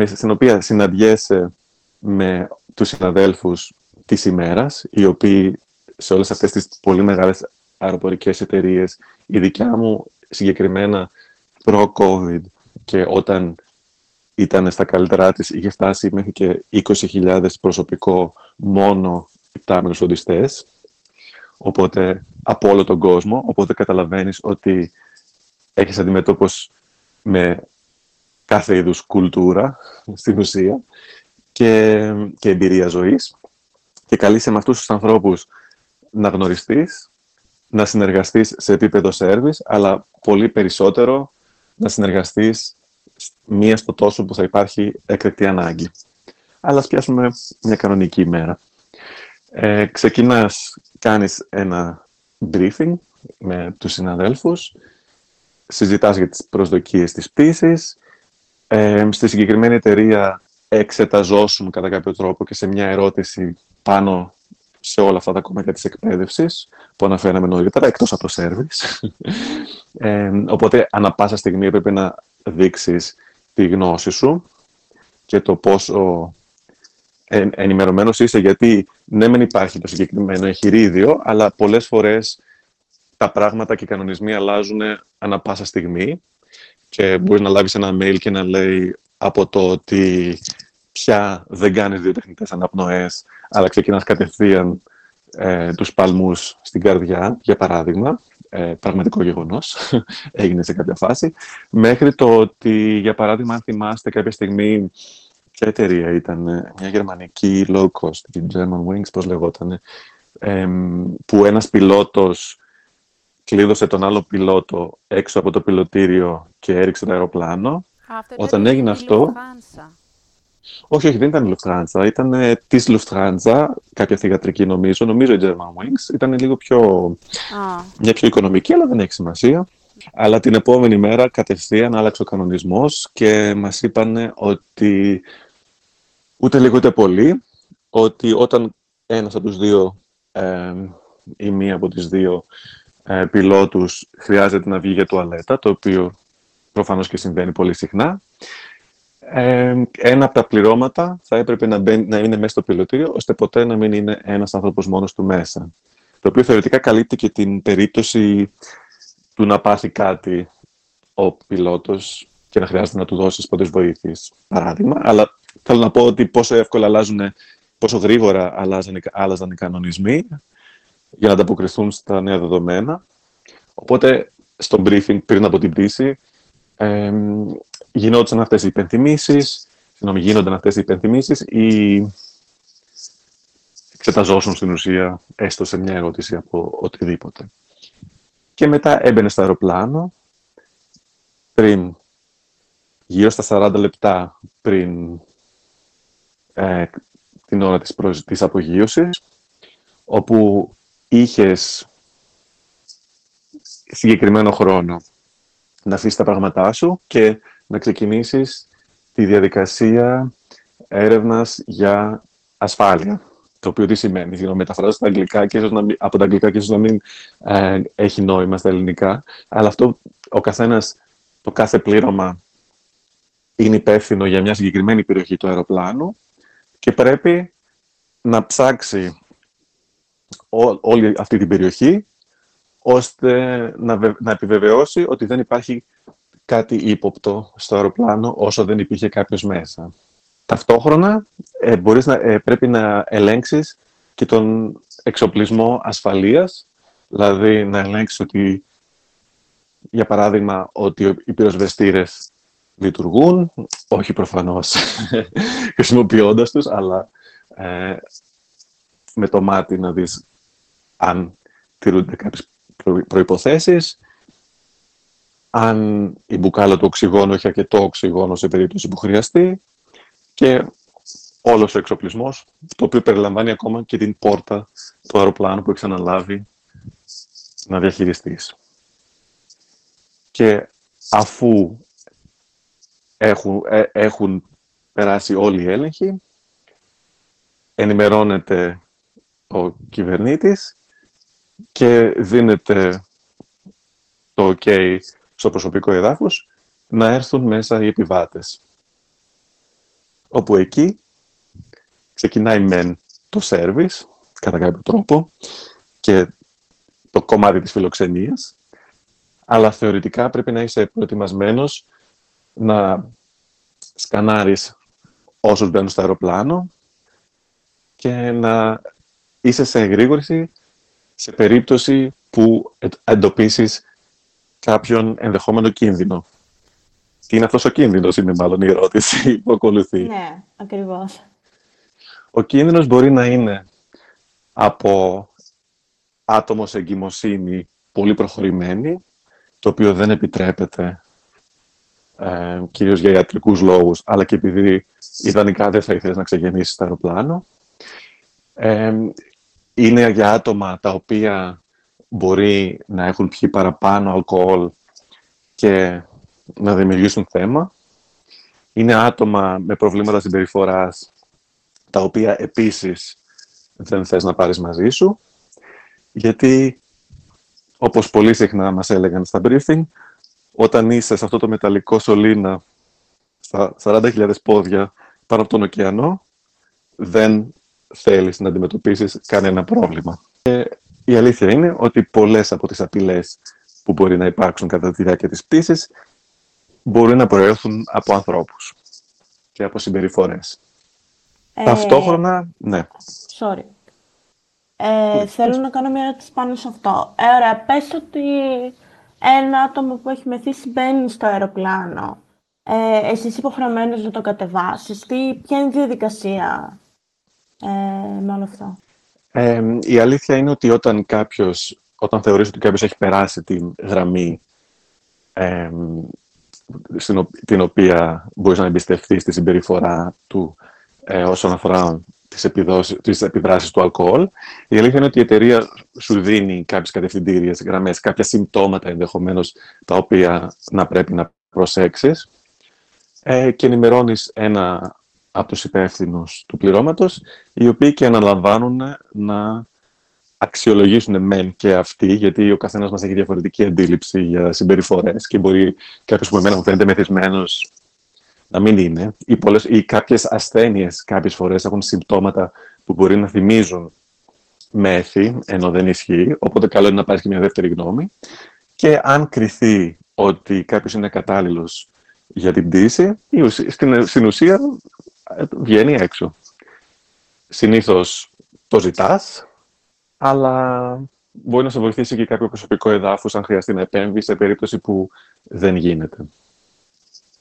στην οποία συναντιέσαι με τους συναδέλφους της ημέρας, οι οποίοι σε όλες αυτές τις πολύ μεγάλες αεροπορικές εταιρείες, η δικιά μου συγκεκριμένα προ-COVID και όταν ήταν στα καλύτερά της, είχε φτάσει μέχρι και 20.000 προσωπικό μόνο υπτάμενους οντιστές. Οπότε από όλο τον κόσμο, οπότε καταλαβαίνεις ότι έχεις αντιμετώπως με κάθε είδους κουλτούρα στην ουσία και, και εμπειρία ζωής και καλείσαι με αυτούς τους ανθρώπους να γνωριστείς, να συνεργαστείς σε επίπεδο σέρβις, αλλά πολύ περισσότερο να συνεργαστείς μία στο τόσο που θα υπάρχει έκτακτη ανάγκη. Αλλά ας πιάσουμε μια κανονική ημέρα. Ε, ξεκινάς, κάνεις ένα briefing με τους συναδέλφους, συζητάς για τις προσδοκίες της πτήσης, ε, στη συγκεκριμένη εταιρεία εξεταζόσουν κατά κάποιο τρόπο και σε μια ερώτηση πάνω σε όλα αυτά τα κομμάτια της εκπαίδευσης που αναφέραμε νωρίτερα, εκτός από το σέρβις. Ε, οπότε, ανα πάσα στιγμή έπρεπε να δείξεις τη γνώση σου και το πόσο εν, ενημερωμένος είσαι, γιατί ναι μεν υπάρχει το συγκεκριμένο εγχειρίδιο, αλλά πολλές φορές τα πράγματα και οι κανονισμοί αλλάζουν ανα πάσα στιγμή και μπορεί να λάβεις ένα mail και να λέει από το ότι πια δεν κάνεις δύο τεχνητές αναπνοές, αλλά ξεκινάς κατευθείαν ε, τους παλμούς στην καρδιά, για παράδειγμα, ε, πραγματικό γεγονός, έγινε σε κάποια φάση, μέχρι το ότι, για παράδειγμα, αν θυμάστε κάποια στιγμή ποια εταιρεία ήταν, μια γερμανική low cost, την German Wings, πώς λεγόταν, που ένας πιλότος κλείδωσε τον άλλο πιλότο έξω από το πιλωτήριο και έριξε το αεροπλάνο. Όταν έγινε αυτό... Όχι, όχι, δεν ήταν η Lufthansa. Ήταν ε, της Lufthansa, κάποια θηγατρική νομίζω. Νομίζω η German Wings. Ήταν λίγο πιο. μια πιο οικονομική, αλλά δεν έχει σημασία. Αλλά την επόμενη μέρα κατευθείαν άλλαξε ο κανονισμός και μας είπαν ότι ούτε λίγο ούτε πολύ, ότι όταν ένας από τους δύο ε, ή μία από τις δύο ε, πιλότους χρειάζεται να βγει για τουαλέτα, το οποίο προφανώς και συμβαίνει πολύ συχνά, ε, ένα από τα πληρώματα θα έπρεπε να, να είναι μέσα στο πιλωτήριο, ώστε ποτέ να μην είναι ένας άνθρωπος μόνος του μέσα. Το οποίο θεωρητικά καλύπτει και την περίπτωση του να πάθει κάτι ο πιλότος και να χρειάζεται να του δώσεις πρώτες βοήθειες, παράδειγμα. Αλλά θέλω να πω ότι πόσο εύκολα αλλάζουν, πόσο γρήγορα αλλάζαν, άλλαζαν οι κανονισμοί για να ανταποκριθούν στα νέα δεδομένα. Οπότε, στο briefing πριν από την πτήση, ε, γινόντουσαν αυτές οι υπενθυμίσεις, συγγνώμη, γίνονταν αυτές οι υπενθυμίσεις ή εξεταζόσουν στην ουσία έστω σε μια ερώτηση από οτιδήποτε. Και μετά έμπαινε στο αεροπλάνο πριν γύρω στα 40 λεπτά πριν ε, την ώρα της, προς, της απογείωσης, όπου είχες συγκεκριμένο χρόνο να αφήσεις τα πράγματά σου και να ξεκινήσεις τη διαδικασία έρευνας για ασφάλεια. Το οποίο τι σημαίνει, να μεταφράζω στα αγγλικά και ίσως να από τα αγγλικά και ίσως να μην ε, έχει νόημα στα ελληνικά, αλλά αυτό ο καθένας, το κάθε πλήρωμα είναι υπεύθυνο για μια συγκεκριμένη περιοχή του αεροπλάνου και πρέπει να ψάξει όλη αυτή την περιοχή ώστε να, να επιβεβαιώσει ότι δεν υπάρχει κάτι ύποπτο στο αεροπλάνο όσο δεν υπήρχε κάποιος μέσα. Ταυτόχρονα ε, μπορείς να, ε, πρέπει να ελέγξεις και τον εξοπλισμό ασφαλείας, δηλαδή να ελέγξεις ότι, για παράδειγμα, ότι οι πυροσβεστήρες λειτουργούν, όχι προφανώς χρησιμοποιώντας τους, αλλά ε, με το μάτι να δεις αν τηρούνται κάποιες προϋποθέσεις, αν η μπουκάλα του οξυγόνου έχει αρκετό οξυγόνο σε περίπτωση που χρειαστεί και όλος ο εξοπλισμός, το οποίο περιλαμβάνει ακόμα και την πόρτα του αεροπλάνου που έχεις αναλάβει να διαχειριστείς. Και αφού έχουν, ε, έχουν περάσει όλοι οι έλεγχοι, ενημερώνεται ο κυβερνήτης και δίνεται το OK στο προσωπικό εδάφος να έρθουν μέσα οι επιβάτες. Όπου εκεί ξεκινάει μεν το σέρβις, κατά κάποιο τρόπο, και το κομμάτι της φιλοξενίας, αλλά θεωρητικά πρέπει να είσαι προετοιμασμένος να σκανάρεις όσους μπαίνουν στο αεροπλάνο και να είσαι σε εγρήγορση σε περίπτωση που εντοπίσεις κάποιον ενδεχόμενο κίνδυνο. Τι είναι αυτός ο κίνδυνος, είναι μάλλον η ερώτηση που ακολουθεί. Ναι, ακριβώς. Ο κίνδυνος μπορεί να είναι από άτομο σε εγκυμοσύνη πολύ προχωρημένη, το οποίο δεν επιτρέπεται ε, κυρίως για ιατρικούς λόγους, αλλά και επειδή ιδανικά δεν θα ήθελες να ξεκινήσεις στο αεροπλάνο. Ε, είναι για άτομα τα οποία μπορεί να έχουν πιει παραπάνω αλκοόλ και να δημιουργήσουν θέμα. Είναι άτομα με προβλήματα συμπεριφοράς, τα οποία επίσης δεν θες να πάρεις μαζί σου, γιατί, όπως πολύ συχνά μας έλεγαν στα briefing, όταν είσαι σε αυτό το μεταλλικό σωλήνα στα 40.000 πόδια πάνω από τον ωκεανό, δεν θέλεις να αντιμετωπίσεις κανένα πρόβλημα. Και η αλήθεια είναι ότι πολλές από τις απειλές που μπορεί να υπάρξουν κατά τη διάρκεια της πτήσης μπορεί να προέρχουν από ανθρώπους και από συμπεριφορές. Ε... Ταυτόχρονα, ναι. Sorry. Ε, θέλω να κάνω μια ερώτηση πάνω σε αυτό. Ε, ωραία, πες ότι ένα άτομο που έχει μεθύσει μπαίνει στο αεροπλάνο. Ε, εσύ είσαι υποχρεωμένος να το κατεβάσεις; Τι, ποια είναι η διαδικασία; Ε, με όλο αυτό. Ε, η αλήθεια είναι ότι όταν κάποιος, όταν θεωρείς ότι κάποιος έχει περάσει την γραμμή ε, στην, την οποία μπορείς να εμπιστευτείς τη συμπεριφορά του ε, όσον αφορά τις, επιδόσεις, τις επιδράσεις του αλκοόλ. Η αλήθεια είναι ότι η εταιρεία σου δίνει κάποιες κατευθυντήριες γραμμές, κάποια συμπτώματα ενδεχομένως τα οποία να πρέπει να προσέξεις ε, και ενημερώνεις ένα από τους υπεύθυνους του πληρώματος, οι οποίοι και αναλαμβάνουν να αξιολογήσουν μεν και αυτοί, γιατί ο καθένας μας έχει διαφορετική αντίληψη για συμπεριφορές και μπορεί κάποιος που εμένα μου φαίνεται μεθυσμένος να μην είναι. Ή, πολλές, ή κάποιες ασθένειες κάποιες φορές έχουν συμπτώματα που μπορεί να θυμίζουν μέθη, ενώ δεν ισχύει, οπότε καλό είναι να πάρει και μια δεύτερη γνώμη. Και αν κριθεί ότι κάποιος είναι κατάλληλος για την πτήση, στην, στην ουσία ε, βγαίνει έξω. Συνήθως το ζητάς, αλλά μπορεί να σε βοηθήσει και κάποιο προσωπικό εδάφος αν χρειαστεί να επέμβει σε περίπτωση που δεν γίνεται.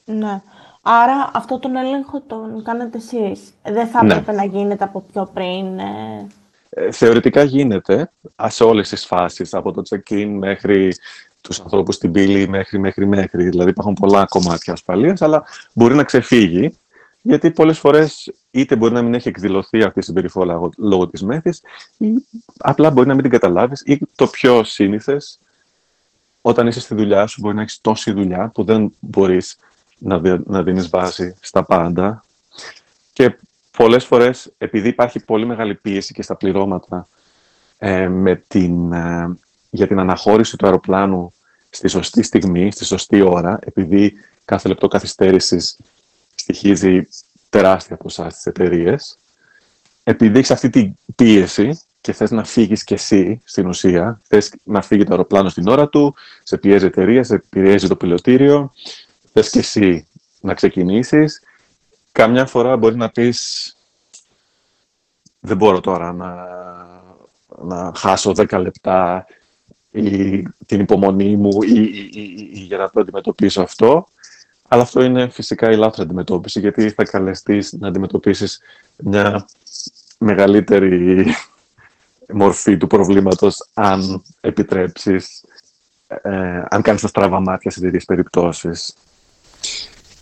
Ναι. Άρα αυτό τον έλεγχο τον κάνετε εσείς. Δεν θα ναι. έπρεπε να γίνεται από πιο πριν. Ε... ε θεωρητικά γίνεται σε όλες τις φάσεις, από το check-in μέχρι τους ανθρώπους στην πύλη, μέχρι, μέχρι, μέχρι. Δηλαδή υπάρχουν πολλά κομμάτια ασφαλείας, αλλά μπορεί να ξεφύγει, γιατί πολλές φορές είτε μπορεί να μην έχει εκδηλωθεί αυτή η συμπεριφορά λόγω της μέθης, ή απλά μπορεί να μην την καταλάβεις, ή το πιο σύνηθες, όταν είσαι στη δουλειά σου μπορεί να έχεις τόση δουλειά που δεν μπορείς να, να δίνεις βάση στα πάντα. Και πολλές φορές, επειδή υπάρχει πολύ μεγάλη πίεση και στα πληρώματα ε, με την, ε, για την αναχώρηση του αεροπλάνου στη σωστή στιγμή, στη σωστή ώρα, επειδή κάθε λεπτό καθυστέρησης στοιχίζει τεράστια ποσά στις εταιρείες. Επειδή έχεις αυτή την πίεση και θες να φύγεις κι εσύ στην ουσία, θες να φύγει το αεροπλάνο στην ώρα του, σε πιέζει η εταιρεία, σε πιέζει το πιλωτήριο, θες κι εσύ να ξεκινήσεις. Καμιά φορά μπορεί να πεις δεν μπορώ τώρα να, να χάσω 10 λεπτά ή την υπομονή μου ή, ή, ή, ή για να το αντιμετωπίσω αυτό. Αλλά αυτό είναι φυσικά η λάθος αντιμετώπιση, γιατί θα καλεστείς να αντιμετωπίσεις μια μεγαλύτερη μορφή του προβλήματος αν επιτρέψεις, ε, αν κάνεις τα στραβά μάτια σε τέτοιες περιπτώσεις.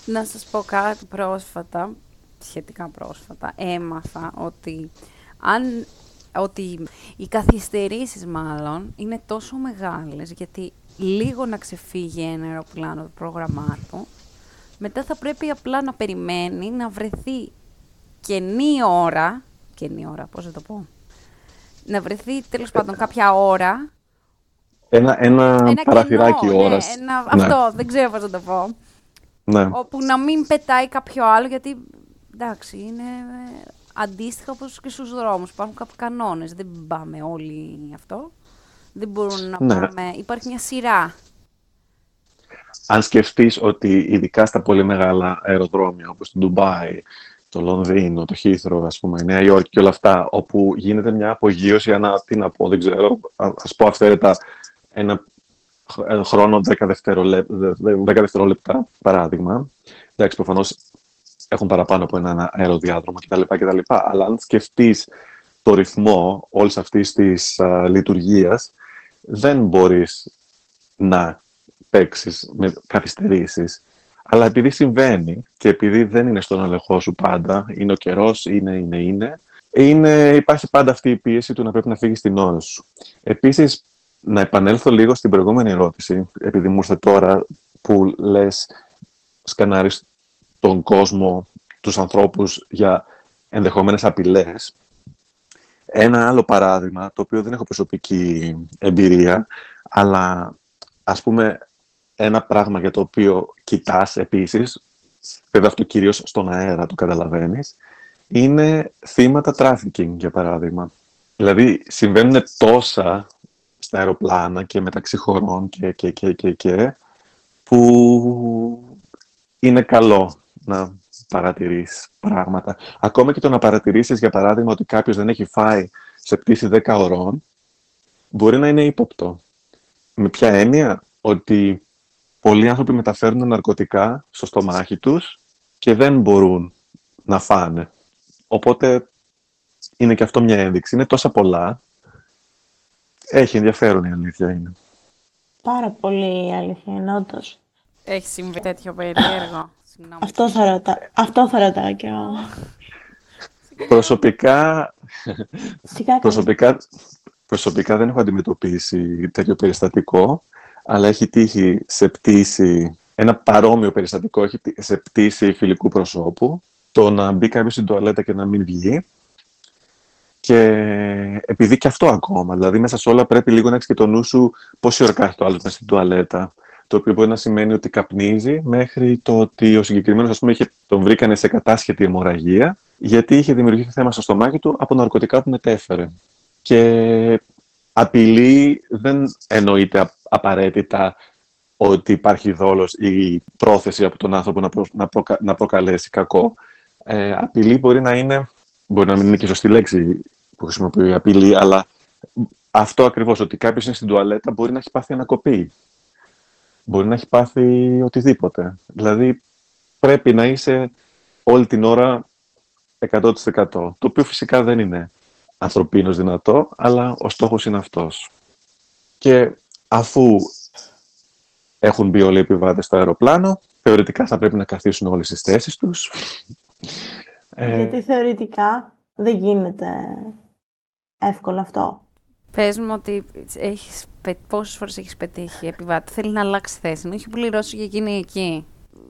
Να σας πω κάτι πρόσφατα, σχετικά πρόσφατα, έμαθα ότι αν ότι οι καθυστερήσεις μάλλον είναι τόσο μεγάλες, γιατί λίγο να ξεφύγει ένα αεροπλάνο το πρόγραμμά του, μετά θα πρέπει απλά να περιμένει να βρεθεί καινή ώρα, καινή ώρα, πώς θα το πω, να βρεθεί τέλος πάντων κάποια ώρα. Ένα, ένα, ένα παραθυράκι κενό, ώρας. Ναι, ένα, ναι. Αυτό, δεν ξέρω πώς θα το πω. Ναι. Όπου να μην πετάει κάποιο άλλο, γιατί εντάξει, είναι αντίστοιχα όπως και στους δρόμους. Υπάρχουν κάποιοι κανόνες, δεν πάμε όλοι αυτό. Δεν μπορούν να ναι. πάμε. Υπάρχει μια σειρά αν σκεφτείς ότι ειδικά στα πολύ μεγάλα αεροδρόμια όπως το Ντουμπάι, το Λονδίνο, το Χίθρο, ας πούμε, η Νέα Υόρκη και όλα αυτά, όπου γίνεται μια απογείωση, ένα, τι να πω, δεν ξέρω, ας πω αυθαίρετα, ένα χρόνο 10 δευτερόλεπτα, παράδειγμα. Εντάξει, προφανώς έχουν παραπάνω από ένα αεροδιάδρομο κτλ. κτλ. Αλλά αν σκεφτείς το ρυθμό όλης αυτής της α, λειτουργίας, δεν μπορείς να παίξεις με καθυστερήσεις. Αλλά επειδή συμβαίνει και επειδή δεν είναι στον ελεγχό σου πάντα, είναι ο καιρός, είναι, είναι, είναι, είναι, υπάρχει πάντα αυτή η πίεση του να πρέπει να φύγεις στην ώρα σου. Επίσης, να επανέλθω λίγο στην προηγούμενη ερώτηση, επειδή μου ήρθε τώρα που λες σκανάρεις τον κόσμο, τους ανθρώπους για ενδεχομένες απειλές. Ένα άλλο παράδειγμα, το οποίο δεν έχω προσωπική εμπειρία, αλλά ας πούμε ένα πράγμα για το οποίο κοιτάς επίσης, βέβαια αυτό κυρίως στον αέρα το καταλαβαίνεις, είναι θύματα trafficking, για παράδειγμα. Δηλαδή, συμβαίνουν τόσα στα αεροπλάνα και μεταξύ χωρών και, και, και, και, και που είναι καλό να παρατηρείς πράγματα. Ακόμα και το να παρατηρήσεις, για παράδειγμα, ότι κάποιος δεν έχει φάει σε πτήση 10 ωρών, μπορεί να είναι ύποπτο. Με ποια έννοια, ότι πολλοί άνθρωποι μεταφέρουν ναρκωτικά στο στομάχι τους και δεν μπορούν να φάνε. Οπότε είναι και αυτό μια ένδειξη. Είναι τόσα πολλά. Έχει ενδιαφέρον η αλήθεια είναι. Πάρα πολύ η αλήθεια είναι όντως. Έχει συμβεί τέτοιο περίεργο. Αυτό θα ρωτάω. Αυτό θα ρωτάω και εγώ. προσωπικά, προσωπικά, προσωπικά δεν έχω αντιμετωπίσει τέτοιο περιστατικό, αλλά έχει τύχει σε πτήση, ένα παρόμοιο περιστατικό έχει σε πτήση φιλικού προσώπου, το να μπει κάποιος στην τουαλέτα και να μην βγει. Και επειδή και αυτό ακόμα, δηλαδή μέσα σε όλα πρέπει λίγο να έχεις και το νου σου πόση ώρα κάθεται το άλλο μέσα στην τουαλέτα. Το οποίο μπορεί να σημαίνει ότι καπνίζει μέχρι το ότι ο συγκεκριμένος, ας πούμε, είχε, τον βρήκανε σε κατάσχετη αιμορραγία, γιατί είχε δημιουργηθεί θέμα στο στομάχι του από ναρκωτικά που μετέφερε. Και απειλή δεν εννοείται απαραίτητα ότι υπάρχει δόλος ή πρόθεση από τον άνθρωπο να, να, να προκαλέσει κακό. Ε, απειλή μπορεί να είναι, μπορεί να μην είναι και σωστή λέξη που χρησιμοποιεί απειλή, αλλά αυτό ακριβώς, ότι κάποιος είναι στην τουαλέτα μπορεί να έχει πάθει ανακοπή. Μπορεί να έχει πάθει οτιδήποτε. Δηλαδή πρέπει να είσαι όλη την ώρα 100%. Το οποίο φυσικά δεν είναι ανθρωπίνως δυνατό, αλλά ο στόχος είναι αυτός. Και αφού έχουν μπει όλοι οι επιβάτες στο αεροπλάνο, θεωρητικά θα πρέπει να καθίσουν όλες τις θέσεις τους. Ε, Γιατί θεωρητικά δεν γίνεται εύκολο αυτό. Πες μου ότι έχεις, πόσες φορές έχεις πετύχει επιβάτη, θέλει να αλλάξει θέση, να έχει πληρώσει και εκείνη εκεί.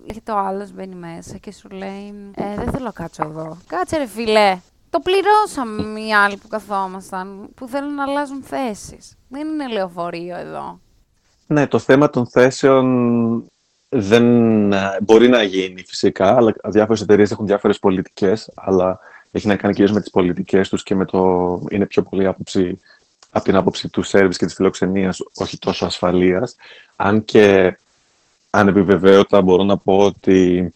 Και το άλλος μπαίνει μέσα και σου λέει, ε, δεν θέλω να κάτσω εδώ. Κάτσε ρε φίλε, το πληρώσαμε οι άλλοι που καθόμασταν, που θέλουν να αλλάζουν θέσεις. Δεν είναι λεωφορείο εδώ. Ναι, το θέμα των θέσεων δεν ε, μπορεί να γίνει φυσικά, αλλά διάφορες εταιρείες έχουν διάφορες πολιτικές, αλλά έχει να κάνει κυρίως με τις πολιτικές τους και με το. είναι πιο πολύ άποψη από την άποψη του σερβις και της φιλοξενίας, όχι τόσο ασφαλείας. Αν και ανεπιβεβαίωτα μπορώ να πω ότι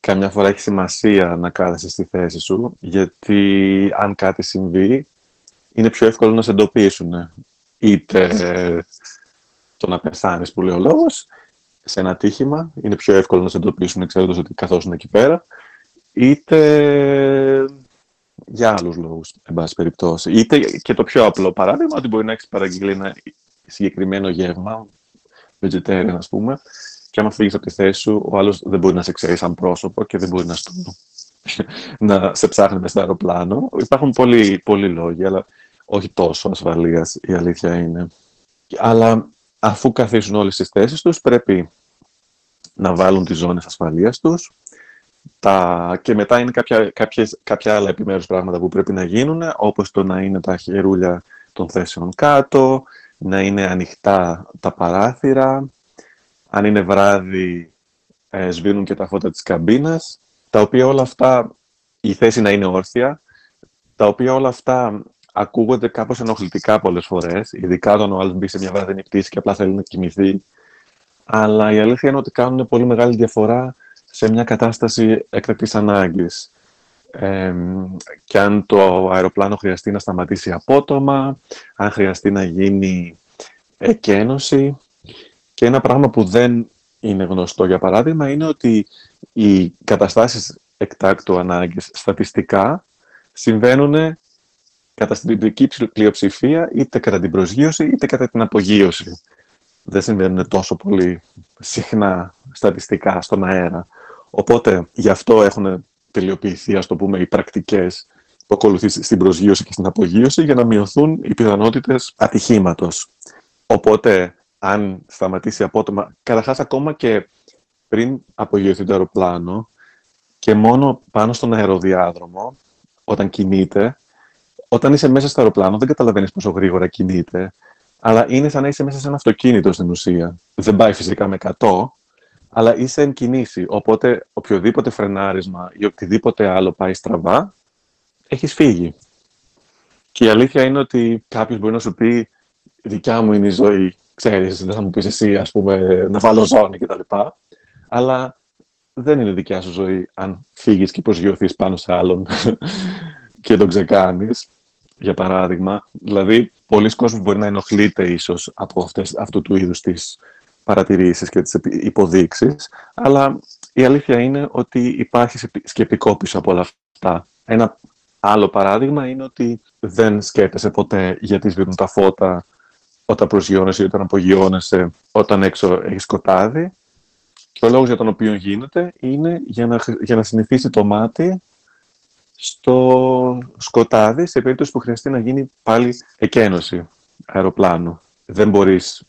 καμιά φορά έχει σημασία να κάθεσαι στη θέση σου, γιατί αν κάτι συμβεί, είναι πιο εύκολο να σε εντοπίσουν. Είτε το να πεθάνεις που λέει ο λόγος, σε ένα τύχημα, είναι πιο εύκολο να σε εντοπίσουν ξέροντας ότι καθόσουν εκεί πέρα, είτε για άλλους λόγους, εν πάση περιπτώσει. Είτε και το πιο απλό παράδειγμα, ότι μπορεί να έχεις παραγγείλει ένα συγκεκριμένο γεύμα, vegetarian ας πούμε, και άμα φύγεις από τη θέση σου, ο άλλος δεν μπορεί να σε ξέρει σαν πρόσωπο και δεν μπορεί να, στο... να σε ψάχνει μες στο αεροπλάνο. Υπάρχουν πολλοί, πολλοί λόγοι, αλλά όχι τόσο ασφαλείας η αλήθεια είναι. Αλλά αφού καθίσουν όλες τις θέσεις τους, πρέπει να βάλουν τις ζώνες ασφαλείας τους, τα... Και μετά είναι κάποια, κάποιες, κάποια άλλα επιμέρους πράγματα που πρέπει να γίνουν, όπως το να είναι τα χερούλια των θέσεων κάτω, να είναι ανοιχτά τα παράθυρα, αν είναι βράδυ ε, σβήνουν και τα φώτα της καμπίνας, τα οποία όλα αυτά, η θέση να είναι όρθια, τα οποία όλα αυτά ακούγονται κάπως ενοχλητικά πολλές φορές, ειδικά όταν ο άλλος μπει σε μια βραδινή πτήση και απλά θέλει να κοιμηθεί. Αλλά η αλήθεια είναι ότι κάνουν πολύ μεγάλη διαφορά σε μια κατάσταση έκτακτης ανάγκης. Ε, και αν το αεροπλάνο χρειαστεί να σταματήσει απότομα, αν χρειαστεί να γίνει εκένωση. Και ένα πράγμα που δεν είναι γνωστό, για παράδειγμα, είναι ότι οι καταστάσεις εκτάκτου ανάγκης στατιστικά συμβαίνουν κατά στην τυπική πλειοψηφία είτε κατά την προσγείωση είτε κατά την απογείωση. Δεν συμβαίνουν τόσο πολύ συχνά στατιστικά στον αέρα. Οπότε γι' αυτό έχουν τελειοποιηθεί, ας το πούμε, οι πρακτικές που ακολουθεί στην προσγείωση και στην απογείωση για να μειωθούν οι πιθανότητες ατυχήματος. Οπότε, αν σταματήσει απότομα, καταρχάς ακόμα και πριν απογειωθεί το αεροπλάνο και μόνο πάνω στον αεροδιάδρομο, όταν κινείται, όταν είσαι μέσα στο αεροπλάνο δεν καταλαβαίνεις πόσο γρήγορα κινείται, αλλά είναι σαν να είσαι μέσα σε ένα αυτοκίνητο στην ουσία. Δεν πάει φυσικά με 100, αλλά είσαι εν κινήσει. Οπότε οποιοδήποτε φρενάρισμα ή οτιδήποτε άλλο πάει στραβά, έχεις φύγει. Και η αλήθεια είναι ότι κάποιος μπορεί να σου πει δικιά μου είναι η ζωή, ξέρεις, δεν θα μου πεις εσύ, ας πούμε, να βάλω ζώνη κτλ. Αλλά δεν είναι δικιά σου ζωή αν φύγεις και προσγειωθείς πάνω σε άλλον και τον ξεκάνεις, για παράδειγμα. Δηλαδή, πολλοί κόσμοι μπορεί να ενοχλείται ίσως από αυτές, αυτού του είδους τις παρατηρήσεις και τις υποδείξεις, αλλά η αλήθεια είναι ότι υπάρχει σκεπτικό πίσω από όλα αυτά. Ένα άλλο παράδειγμα είναι ότι δεν σκέφτεσαι ποτέ γιατί σβήνουν τα φώτα όταν προσγειώνεσαι ή όταν απογειώνεσαι, όταν έξω έχεις σκοτάδι. Και ο λόγος για τον οποίο γίνεται είναι για να, για να συνηθίσει το μάτι στο σκοτάδι σε περίπτωση που χρειαστεί να γίνει πάλι εκένωση αεροπλάνου. Δεν μπορείς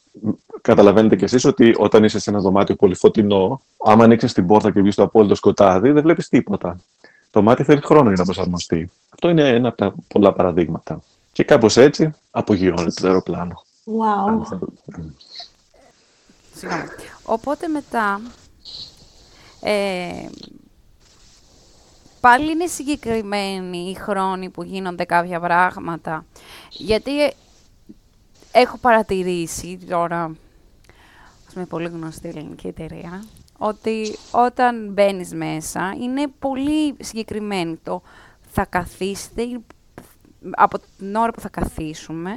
καταλαβαίνετε κι εσείς ότι όταν είσαι σε ένα δωμάτιο πολύ φωτεινό, άμα ανοίξεις την πόρτα και βγεις στο απόλυτο σκοτάδι, δεν βλέπεις τίποτα. Το μάτι θέλει χρόνο για να προσαρμοστεί. Αυτό είναι ένα από τα πολλά παραδείγματα. Και κάπως έτσι απογειώνεται το αεροπλάνο. Wow. Οπότε μετά, ε, πάλι είναι συγκεκριμένοι οι χρόνοι που γίνονται κάποια πράγματα. Γιατί έχω παρατηρήσει τώρα, ας πούμε πολύ γνωστή ελληνική εταιρεία, ότι όταν μπαίνεις μέσα είναι πολύ συγκεκριμένο το θα καθίσετε, από την ώρα που θα καθίσουμε,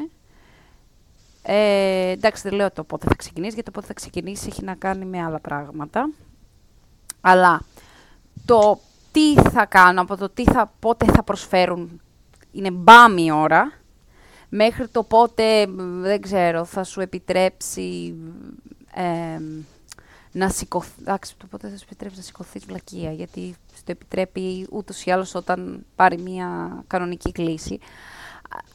ε, εντάξει, δεν λέω το πότε θα ξεκινήσει, γιατί το πότε θα ξεκινήσει έχει να κάνει με άλλα πράγματα. Αλλά το τι θα κάνω, από το τι θα, πότε θα προσφέρουν, είναι μπάμ η ώρα, μέχρι το πότε, δεν ξέρω, θα σου επιτρέψει ε, να σηκωθεί. Εντάξει, το πότε θα σου επιτρέψει να σηκωθείς βλακεία, γιατί το επιτρέπει ούτως ή άλλως όταν πάρει μια κανονική κλίση.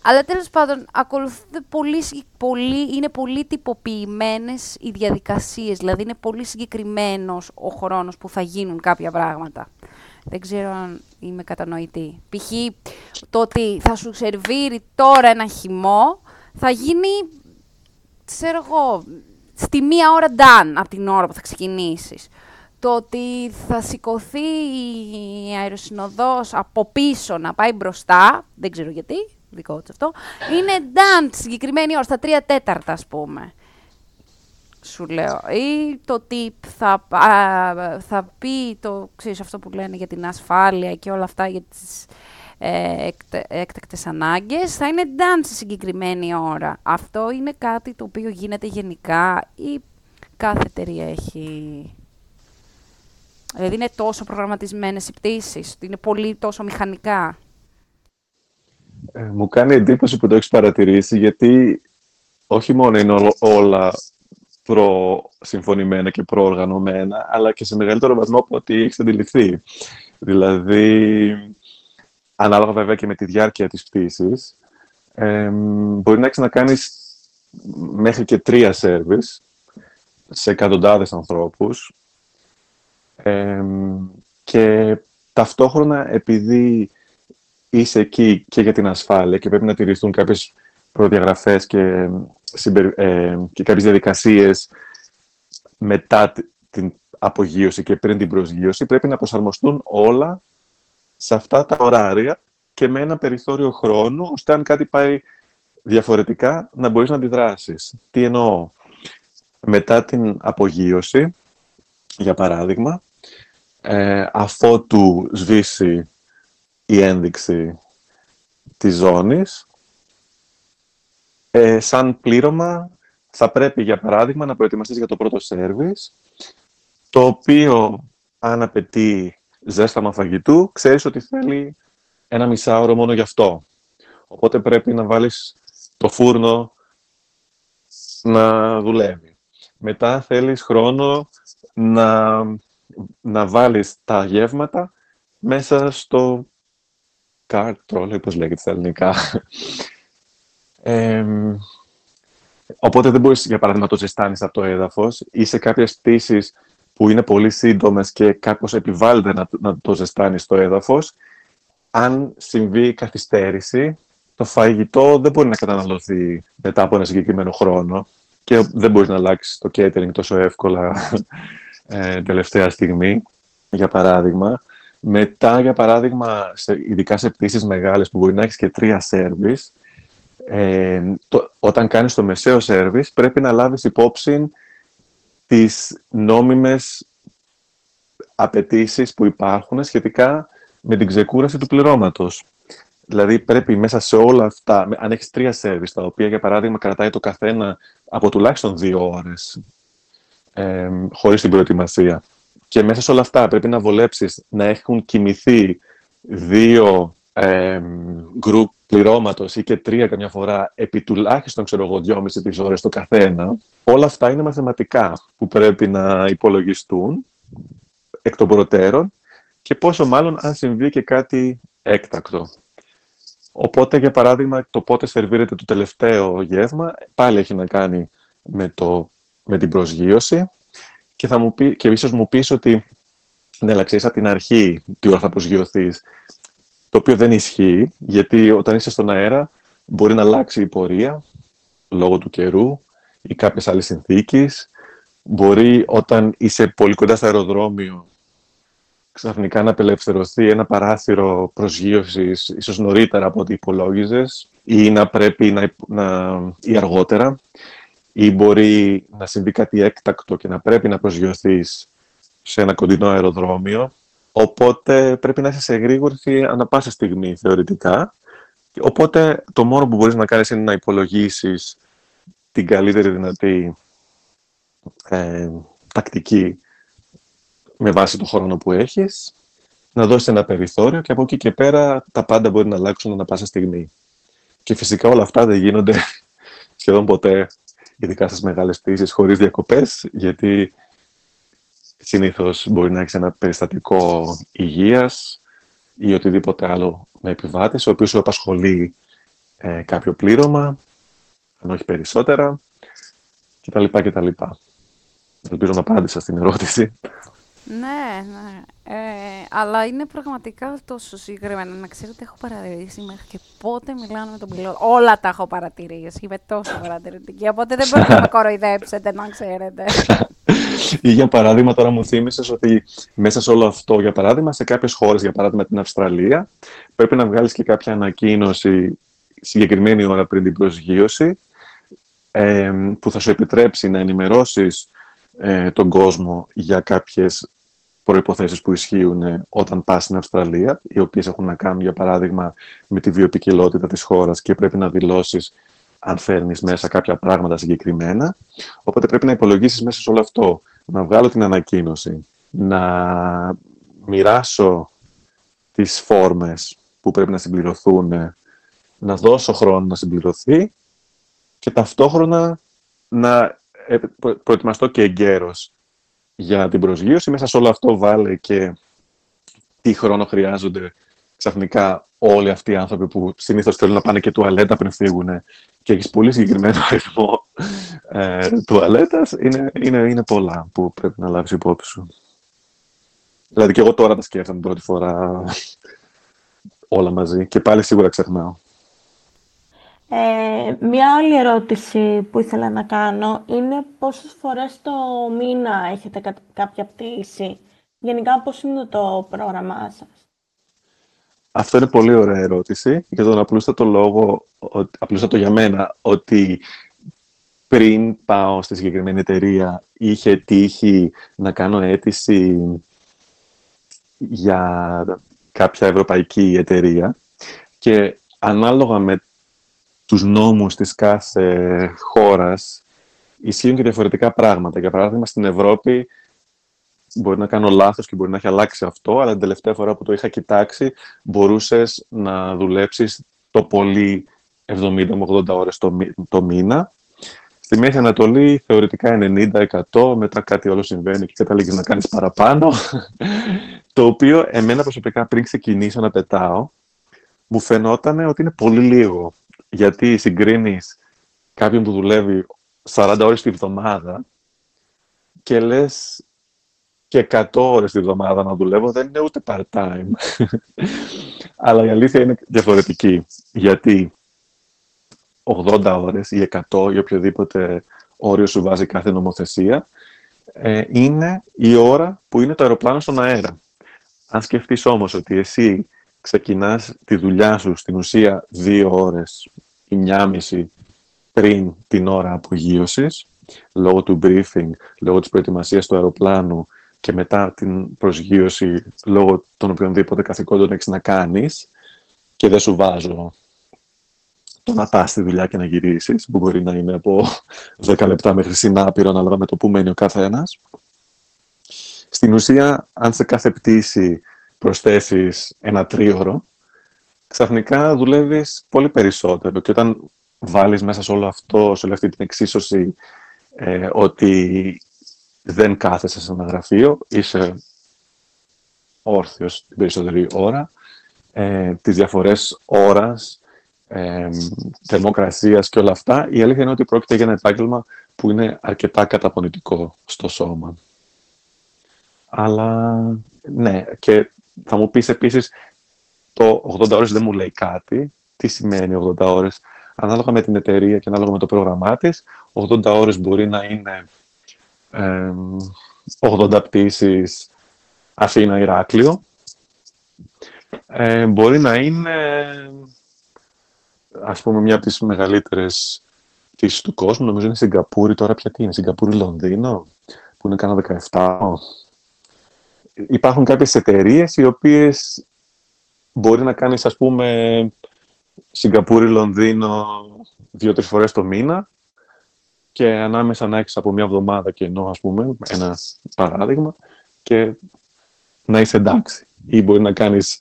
Αλλά τέλος πάντων, ακολουθούνται πολύ, πολύ, είναι πολύ τυποποιημένες οι διαδικασίες. Δηλαδή, είναι πολύ συγκεκριμένος ο χρόνος που θα γίνουν κάποια πράγματα. Δεν ξέρω αν είμαι κατανοητή. Π.χ. το ότι θα σου σερβίρει τώρα ένα χυμό, θα γίνει, ξέρω εγώ, στη μία ώρα done από την ώρα που θα ξεκινήσεις. Το ότι θα σηκωθεί η αεροσυνοδός από πίσω να πάει μπροστά, δεν ξέρω γιατί, δικό της αυτό, είναι done συγκεκριμένη ώρα, στα τρία τέταρτα ας πούμε. Σου λέω. Ή το τι θα, θα πει, το, ξέρεις, αυτό που λένε για την ασφάλεια και όλα αυτά για τις ε, έκτακτες ανάγκες, θα είναι done σε συγκεκριμένη ώρα. Αυτό είναι κάτι το οποίο γίνεται γενικά ή κάθε εταιρεία έχει... Δηλαδή είναι τόσο προγραμματισμένες οι πτήσεις, είναι πολύ τόσο μηχανικά. Ε, μου κάνει εντύπωση που το έχεις παρατηρήσει, γιατί όχι μόνο είναι όλα προ-συμφωνημένα και προοργανωμένα, αλλά και σε μεγαλύτερο βαθμό από ό,τι έχεις αντιληφθεί. Δηλαδή, ανάλογα βέβαια και με τη διάρκεια της πτήσης, ε, μπορεί να έχεις να κάνεις μέχρι και τρία σερβις σε εκατοντάδες ανθρώπους και ταυτόχρονα επειδή είσαι εκεί και για την ασφάλεια και πρέπει να τηρηθούν κάποιες προδιαγραφές και, ε, και κάποιες διαδικασίες μετά την απογείωση και πριν την προσγείωση, πρέπει να προσαρμοστούν όλα σε αυτά τα ωράρια και με ένα περιθώριο χρόνου, ώστε αν κάτι πάει διαφορετικά, να μπορείς να αντιδράσεις. Τι εννοώ; Μετά την απογείωση, για παράδειγμα, ε, αφότου σβήσει η ένδειξη της ζώνης, ε, σαν πλήρωμα θα πρέπει, για παράδειγμα, να προετοιμαστείς για το πρώτο σέρβις, το οποίο, αν απαιτεί ζέσταμα φαγητού, ξέρεις ότι θέλει ένα μισάωρο μόνο γι' αυτό. Οπότε πρέπει να βάλεις το φούρνο να δουλεύει. Μετά θέλεις χρόνο να, να βάλεις τα γεύματα μέσα στο κάρτρολ, πώς λέγεται στα ελληνικά. οπότε δεν μπορείς, για παράδειγμα, να το ζεστάνεις από το έδαφος ή σε κάποιες πτήσεις που είναι πολύ σύντομες και κάπως επιβάλλεται να, να το ζεστάνεις στο έδαφος, αν συμβεί καθυστέρηση, το φαγητό δεν μπορεί να καταναλωθεί μετά από ένα συγκεκριμένο χρόνο και δεν μπορείς να αλλάξεις το catering τόσο εύκολα ε, τελευταία στιγμή, για παράδειγμα. Μετά, για παράδειγμα, σε, ειδικά σε πτήσεις μεγάλες που μπορεί να έχεις και τρία σέρβις, ε, όταν κάνεις το μεσαίο σέρβις πρέπει να λάβεις υπόψη τις νόμιμες απαιτήσεις που υπάρχουν σχετικά με την ξεκούραση του πληρώματος. Δηλαδή πρέπει μέσα σε όλα αυτά, αν έχεις τρία σερβις, τα οποία για παράδειγμα κρατάει το καθένα από τουλάχιστον δύο ώρες, ε, χωρίς την προετοιμασία. Και μέσα σε όλα αυτά πρέπει να βολέψεις να έχουν κοιμηθεί δύο ε, γκρουπ πληρώματος ή και τρία καμιά φορά επί τουλάχιστον ξέρω εγώ δυόμιση τις ώρες το καθένα, όλα αυτά είναι μαθηματικά που πρέπει να υπολογιστούν εκ των προτέρων και πόσο μάλλον αν συμβεί και κάτι έκτακτο. Οπότε, για παράδειγμα, το πότε σερβίρεται το τελευταίο γεύμα, πάλι έχει να κάνει με, το, με την προσγείωση και, θα μου πει, και ίσως μου πεις ότι ναι, αλλά ξέρεις από την αρχή τι ώρα θα προσγειωθείς, το οποίο δεν ισχύει, γιατί όταν είσαι στον αέρα μπορεί να αλλάξει η πορεία λόγω του καιρού ή κάποιες άλλες συνθήκες. Μπορεί όταν είσαι πολύ κοντά στο αεροδρόμιο ξαφνικά να απελευθερωθεί ένα παράθυρο προσγείωσης ίσως νωρίτερα από ό,τι υπολόγιζες ή να πρέπει να, να, ή αργότερα ή μπορεί να συμβεί κάτι έκτακτο και να πρέπει να προσγειωθείς σε ένα κοντινό αεροδρόμιο. Οπότε πρέπει να είσαι σε γρήγορη ανα πάσα στιγμή θεωρητικά. Οπότε το μόνο που μπορείς να κάνεις είναι να υπολογίσεις την καλύτερη δυνατή ε, τακτική με βάση το χρόνο που έχεις, να δώσεις ένα περιθώριο και από εκεί και πέρα τα πάντα μπορεί να αλλάξουν ανα πάσα στιγμή. Και φυσικά όλα αυτά δεν γίνονται σχεδόν ποτέ, ειδικά στις μεγάλες πτήσεις, χωρίς διακοπές, γιατί συνήθως μπορεί να έχεις ένα περιστατικό υγείας ή οτιδήποτε άλλο με επιβάτης, ο οποίος σου απασχολεί ε, κάποιο πλήρωμα, αν όχι περισσότερα, κτλ. κτλ. Ελπίζω να απάντησα στην ερώτηση. Ναι, ναι. Ε, αλλά είναι πραγματικά τόσο συγκεκριμένα. Να ξέρετε, έχω παρατηρήσει μέχρι και πότε μιλάνε με τον πιλότο. Όλα τα έχω παρατηρήσει. Είμαι τόσο παρατηρητική. Οπότε δεν μπορείτε να με κοροϊδέψετε, να ξέρετε. Ή για παράδειγμα, τώρα μου θύμισες ότι μέσα σε όλο αυτό, για παράδειγμα, σε κάποιες χώρες, για παράδειγμα την Αυστραλία, πρέπει να βγάλεις και κάποια ανακοίνωση συγκεκριμένη ώρα πριν την προσγείωση, ε, που θα σου επιτρέψει να ενημερώσεις ε, τον κόσμο για κάποιες προϋποθέσεις που ισχύουν όταν πας στην Αυστραλία, οι οποίες έχουν να κάνουν, για παράδειγμα, με τη βιοπικιλότητα της χώρας και πρέπει να δηλώσεις αν φέρνεις μέσα κάποια πράγματα συγκεκριμένα. Οπότε πρέπει να υπολογίσεις μέσα σε όλο αυτό, να βγάλω την ανακοίνωση, να μοιράσω τις φόρμες που πρέπει να συμπληρωθούν, να δώσω χρόνο να συμπληρωθεί και ταυτόχρονα να ε, προετοιμαστώ και εγκαίρος για την προσγείωση. Μέσα σε όλο αυτό βάλε και τι χρόνο χρειάζονται ξαφνικά όλοι αυτοί οι άνθρωποι που συνήθως θέλουν να πάνε και τουαλέτα πριν φύγουν και έχεις πολύ συγκεκριμένο αριθμό ε, τουαλέτας, είναι, είναι, είναι πολλά που πρέπει να λάβεις υπόψη σου. Δηλαδή και εγώ τώρα τα σκέφτομαι πρώτη φορά όλα μαζί και πάλι σίγουρα ξεχνάω. Ε, μια άλλη ερώτηση που ήθελα να κάνω είναι πόσες φορές το μήνα έχετε κάποια πτήση. Γενικά πώς είναι το πρόγραμμά σας; Αυτό είναι πολύ ωραία ερώτηση για τον απλούστατο λόγο, απλούστατο για μένα, ότι πριν πάω στη συγκεκριμένη εταιρεία είχε τύχει να κάνω αίτηση για κάποια ευρωπαϊκή εταιρεία και ανάλογα με τους νόμους της κάθε χώρας ισχύουν και διαφορετικά πράγματα. Για παράδειγμα, στην Ευρώπη μπορεί να κάνω λάθος και μπορεί να έχει αλλάξει αυτό, αλλά την τελευταία φορά που το είχα κοιτάξει μπορούσες να δουλέψεις το πολύ 70 80 ώρες το, το μήνα. Στη Μέση Ανατολή θεωρητικά 90%, μετά κάτι όλο συμβαίνει και καταλήγεις να κάνεις παραπάνω. το οποίο εμένα προσωπικά πριν ξεκινήσω να πετάω, μου φαινόταν ότι είναι πολύ λίγο γιατί συγκρίνεις κάποιον που δουλεύει 40 ώρες τη βδομάδα και λες και 100 ώρες τη βδομάδα να δουλεύω δεν είναι ούτε part-time. Αλλά η αλήθεια είναι διαφορετική. Γιατί 80 ώρες ή 100 ή οποιοδήποτε όριο σου βάζει κάθε νομοθεσία ε, είναι η ώρα που είναι το αεροπλάνο στον αέρα. Αν σκεφτείς όμως ότι εσύ ξεκινάς τη δουλειά σου στην ουσία δύο ώρες ή μισή πριν την ώρα απογείωσης, λόγω του briefing, λόγω της προετοιμασίας του αεροπλάνου και μετά την προσγείωση λόγω των οποιονδήποτε καθηκόντων έχεις να κάνεις και δεν σου βάζω το να πας στη δουλειά και να γυρίσεις, που μπορεί να είναι από 10 λεπτά μέχρι συνάπειρο, ανάλογα με το που μένει ο καθένας. Στην ουσία, αν σε κάθε πτήση προσθέσεις ένα τρίωρο, ξαφνικά δουλεύεις πολύ περισσότερο. Και όταν βάλεις μέσα σε όλο αυτό, σε όλη αυτή την εξίσωση, ε, ότι δεν κάθεσαι σε ένα γραφείο, είσαι όρθιος την περισσότερη ώρα, ε, τις διαφορές ώρας, ε, θερμοκρασίας και όλα αυτά, η αλήθεια είναι ότι πρόκειται για ένα επάγγελμα που είναι αρκετά καταπονητικό στο σώμα. Αλλά, ναι, και θα μου πεις επίσης, το 80 ώρες δεν μου λέει κάτι. Τι σημαίνει 80 ώρες; Ανάλογα με την εταιρεία και ανάλογα με το πρόγραμμά της, 80 ώρες μπορεί να είναι ε, 80 πτήσεις Αθήνα-Ηράκλειο. Ε, μπορεί να είναι, ας πούμε, μια από τις μεγαλύτερες πτήσεις του κόσμου. Νομίζω είναι Σιγκαπούρη, τώρα πια τι είναι, Σιγκαπούρη-Λονδίνο, που είναι κάνα 17. Υπάρχουν κάποιες εταιρείες οι οποίες μπορεί να κάνεις, ας πούμε, Σιγκαπούρη-Λονδίνο δύο-τρεις φορές το μήνα και ανάμεσα να έχεις από μια εβδομάδα και ενώ, ας πούμε, ένα παράδειγμα, και να είσαι εντάξει. Ή μπορεί να κάνεις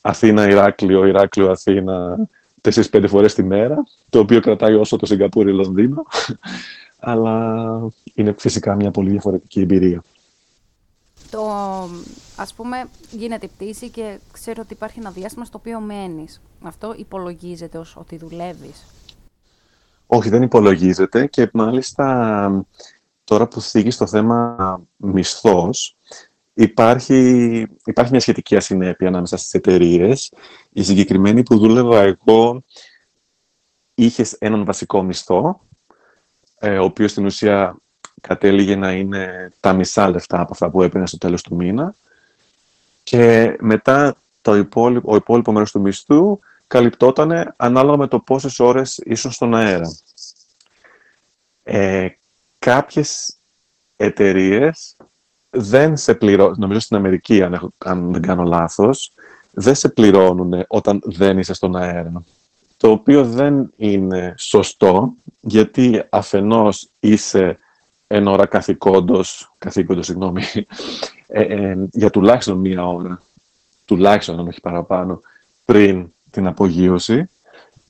Αθήνα-Ηράκλειο, Ηράκλειο-Αθήνα τέσσερις-πέντε φορές τη μέρα, το οποίο κρατάει όσο το Σιγκαπούρη-Λονδίνο, αλλά είναι φυσικά μια πολύ διαφορετική εμπειρία. Το, ας πούμε, γίνεται η πτήση και ξέρω ότι υπάρχει ένα διάστημα στο οποίο μένεις. Αυτό υπολογίζεται ως ότι δουλεύεις. Όχι, δεν υπολογίζεται και μάλιστα τώρα που θίγεις το θέμα μισθός, υπάρχει, υπάρχει μια σχετική ασυνέπεια ανάμεσα στις εταιρείες. Η συγκεκριμένη που δούλευα εγώ είχες έναν βασικό μισθό, ε, ο οποίος στην ουσία κατέληγε να είναι τα μισά λεφτά από αυτά που έπαιρνε στο τέλος του μήνα και μετά το υπόλοιπο, ο υπόλοιπο μέρος του μισθού καλυπτόταν ανάλογα με το πόσες ώρες ήσουν στον αέρα. Ε, κάποιες εταιρείες δεν σε πληρώνουν, νομίζω στην Αμερική αν, αν δεν κάνω λάθος, δεν σε πληρώνουν όταν δεν είσαι στον αέρα. Το οποίο δεν είναι σωστό, γιατί αφενός είσαι εν ώρα καθηκόντος, καθήκοντος, συγγνώμη, ε, ε, για τουλάχιστον μία ώρα, τουλάχιστον αν όχι παραπάνω, πριν την απογείωση.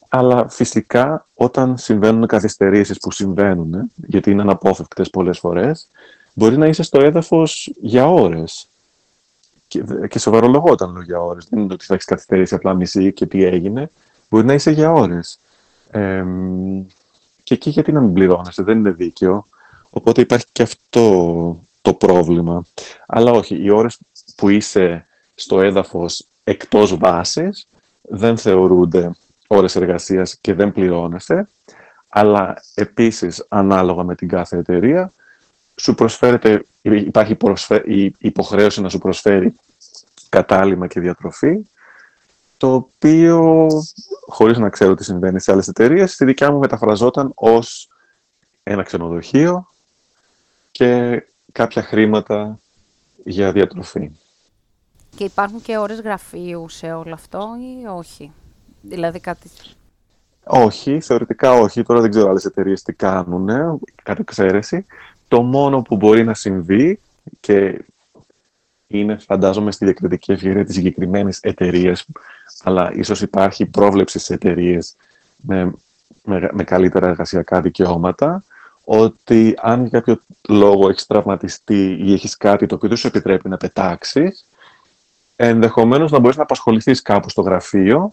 Αλλά φυσικά όταν συμβαίνουν καθυστερήσεις που συμβαίνουν, γιατί είναι αναπόφευκτες πολλές φορές, μπορεί να είσαι στο έδαφος για ώρες. Και, και σοβαρολογώ όταν λέω για ώρες. Δεν είναι ότι θα έχεις καθυστερήσει απλά μισή και τι έγινε. Μπορεί να είσαι για ώρες. Ε, και εκεί γιατί να μην πληρώνεσαι, δεν είναι δίκαιο. Οπότε υπάρχει και αυτό το πρόβλημα. Αλλά όχι, οι ώρες που είσαι στο έδαφος εκτός βάσης δεν θεωρούνται ώρες εργασίας και δεν πληρώνεσαι. Αλλά επίσης, ανάλογα με την κάθε εταιρεία, σου προσφέρεται, υπάρχει η υποχρέωση να σου προσφέρει κατάλημα και διατροφή, το οποίο, χωρίς να ξέρω τι συμβαίνει σε άλλες εταιρείες, στη δικιά μου μεταφραζόταν ως ένα ξενοδοχείο και κάποια χρήματα για διατροφή. Και υπάρχουν και ώρες γραφείου σε όλο αυτό ή όχι; Δηλαδή κάτι... Όχι, θεωρητικά όχι. Τώρα δεν ξέρω άλλες εταιρείες τι κάνουν, κάτι εξαίρεση. Το μόνο που μπορεί να συμβεί και είναι, φαντάζομαι, στη διακριτική ευκαιρία της συγκεκριμένης εταιρείας, αλλά ίσως υπάρχει πρόβλεψη σε εταιρείες με, με, με καλύτερα εργασιακά δικαιώματα, ότι αν για κάποιο λόγο έχεις τραυματιστεί ή έχεις κάτι το οποίο δεν σου επιτρέπει να πετάξεις, ενδεχομένως να μπορείς να απασχοληθείς κάπου στο γραφείο,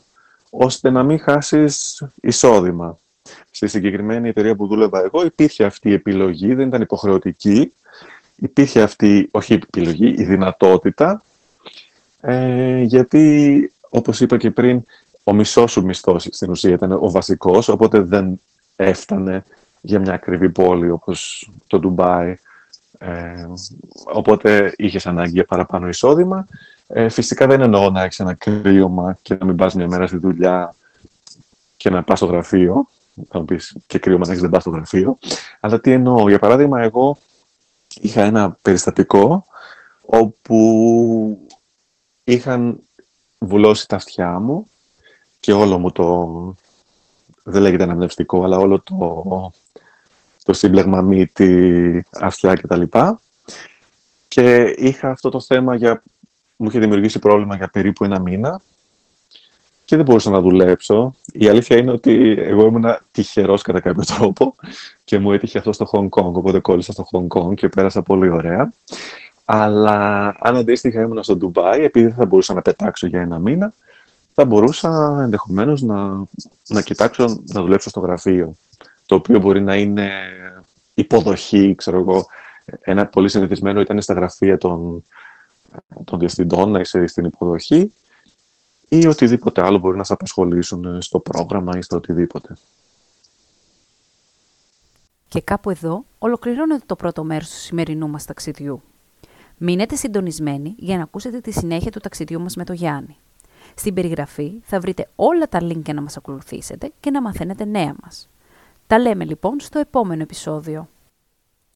ώστε να μην χάσεις εισόδημα. Στη συγκεκριμένη εταιρεία που δούλευα εγώ υπήρχε αυτή η επιλογή, δεν ήταν υποχρεωτική. Υπήρχε αυτή, όχι η επιλογή, η δυνατότητα, ε, γιατί όπως είπα και πριν, ο μισός σου μισθός στην ουσία ήταν ο βασικός, οπότε δεν έφτανε για μια ακριβή πόλη όπως το Ντουμπάι. Ε, οπότε είχες ανάγκη για παραπάνω εισόδημα. Ε, φυσικά δεν εννοώ να έχεις ένα κρύωμα και να μην πας μια μέρα στη δουλειά και να πας στο γραφείο. Θα μου πεις και κρύωμα να έχεις δεν πας στο γραφείο. Αλλά τι εννοώ. Για παράδειγμα, εγώ είχα ένα περιστατικό όπου είχαν βουλώσει τα αυτιά μου και όλο μου το, δεν λέγεται αναμνευστικό, αλλά όλο το, το σύμπλεγμα μύτη, αυτιά κτλ. Και είχα αυτό το θέμα για... Μου είχε δημιουργήσει πρόβλημα για περίπου ένα μήνα και δεν μπορούσα να δουλέψω. Η αλήθεια είναι ότι εγώ ήμουν τυχερός κατά κάποιο τρόπο και μου έτυχε αυτό στο Hong Kong, οπότε κόλλησα στο Hong Kong και πέρασα πολύ ωραία. Αλλά αν αντίστοιχα ήμουν στο Ντουμπάι, επειδή δεν θα μπορούσα να πετάξω για ένα μήνα, θα μπορούσα ενδεχομένως να, να κοιτάξω να δουλέψω στο γραφείο, το οποίο μπορεί να είναι υποδοχή, ξέρω εγώ. Ένα πολύ συνηθισμένο ήταν στα γραφεία των, των διευθυντών να είσαι στην υποδοχή ή οτιδήποτε άλλο μπορεί να σε απασχολήσουν στο πρόγραμμα ή στο οτιδήποτε. Και κάπου εδώ ολοκληρώνεται το πρώτο μέρος του σημερινού μας ταξιδιού. Μείνετε συντονισμένοι για να ακούσετε τη συνέχεια του ταξιδιού μας με το Γιάννη. Στην περιγραφή θα βρείτε όλα τα link για να μας ακολουθήσετε και να μαθαίνετε νέα μας. Τα λέμε λοιπόν στο επόμενο επεισόδιο.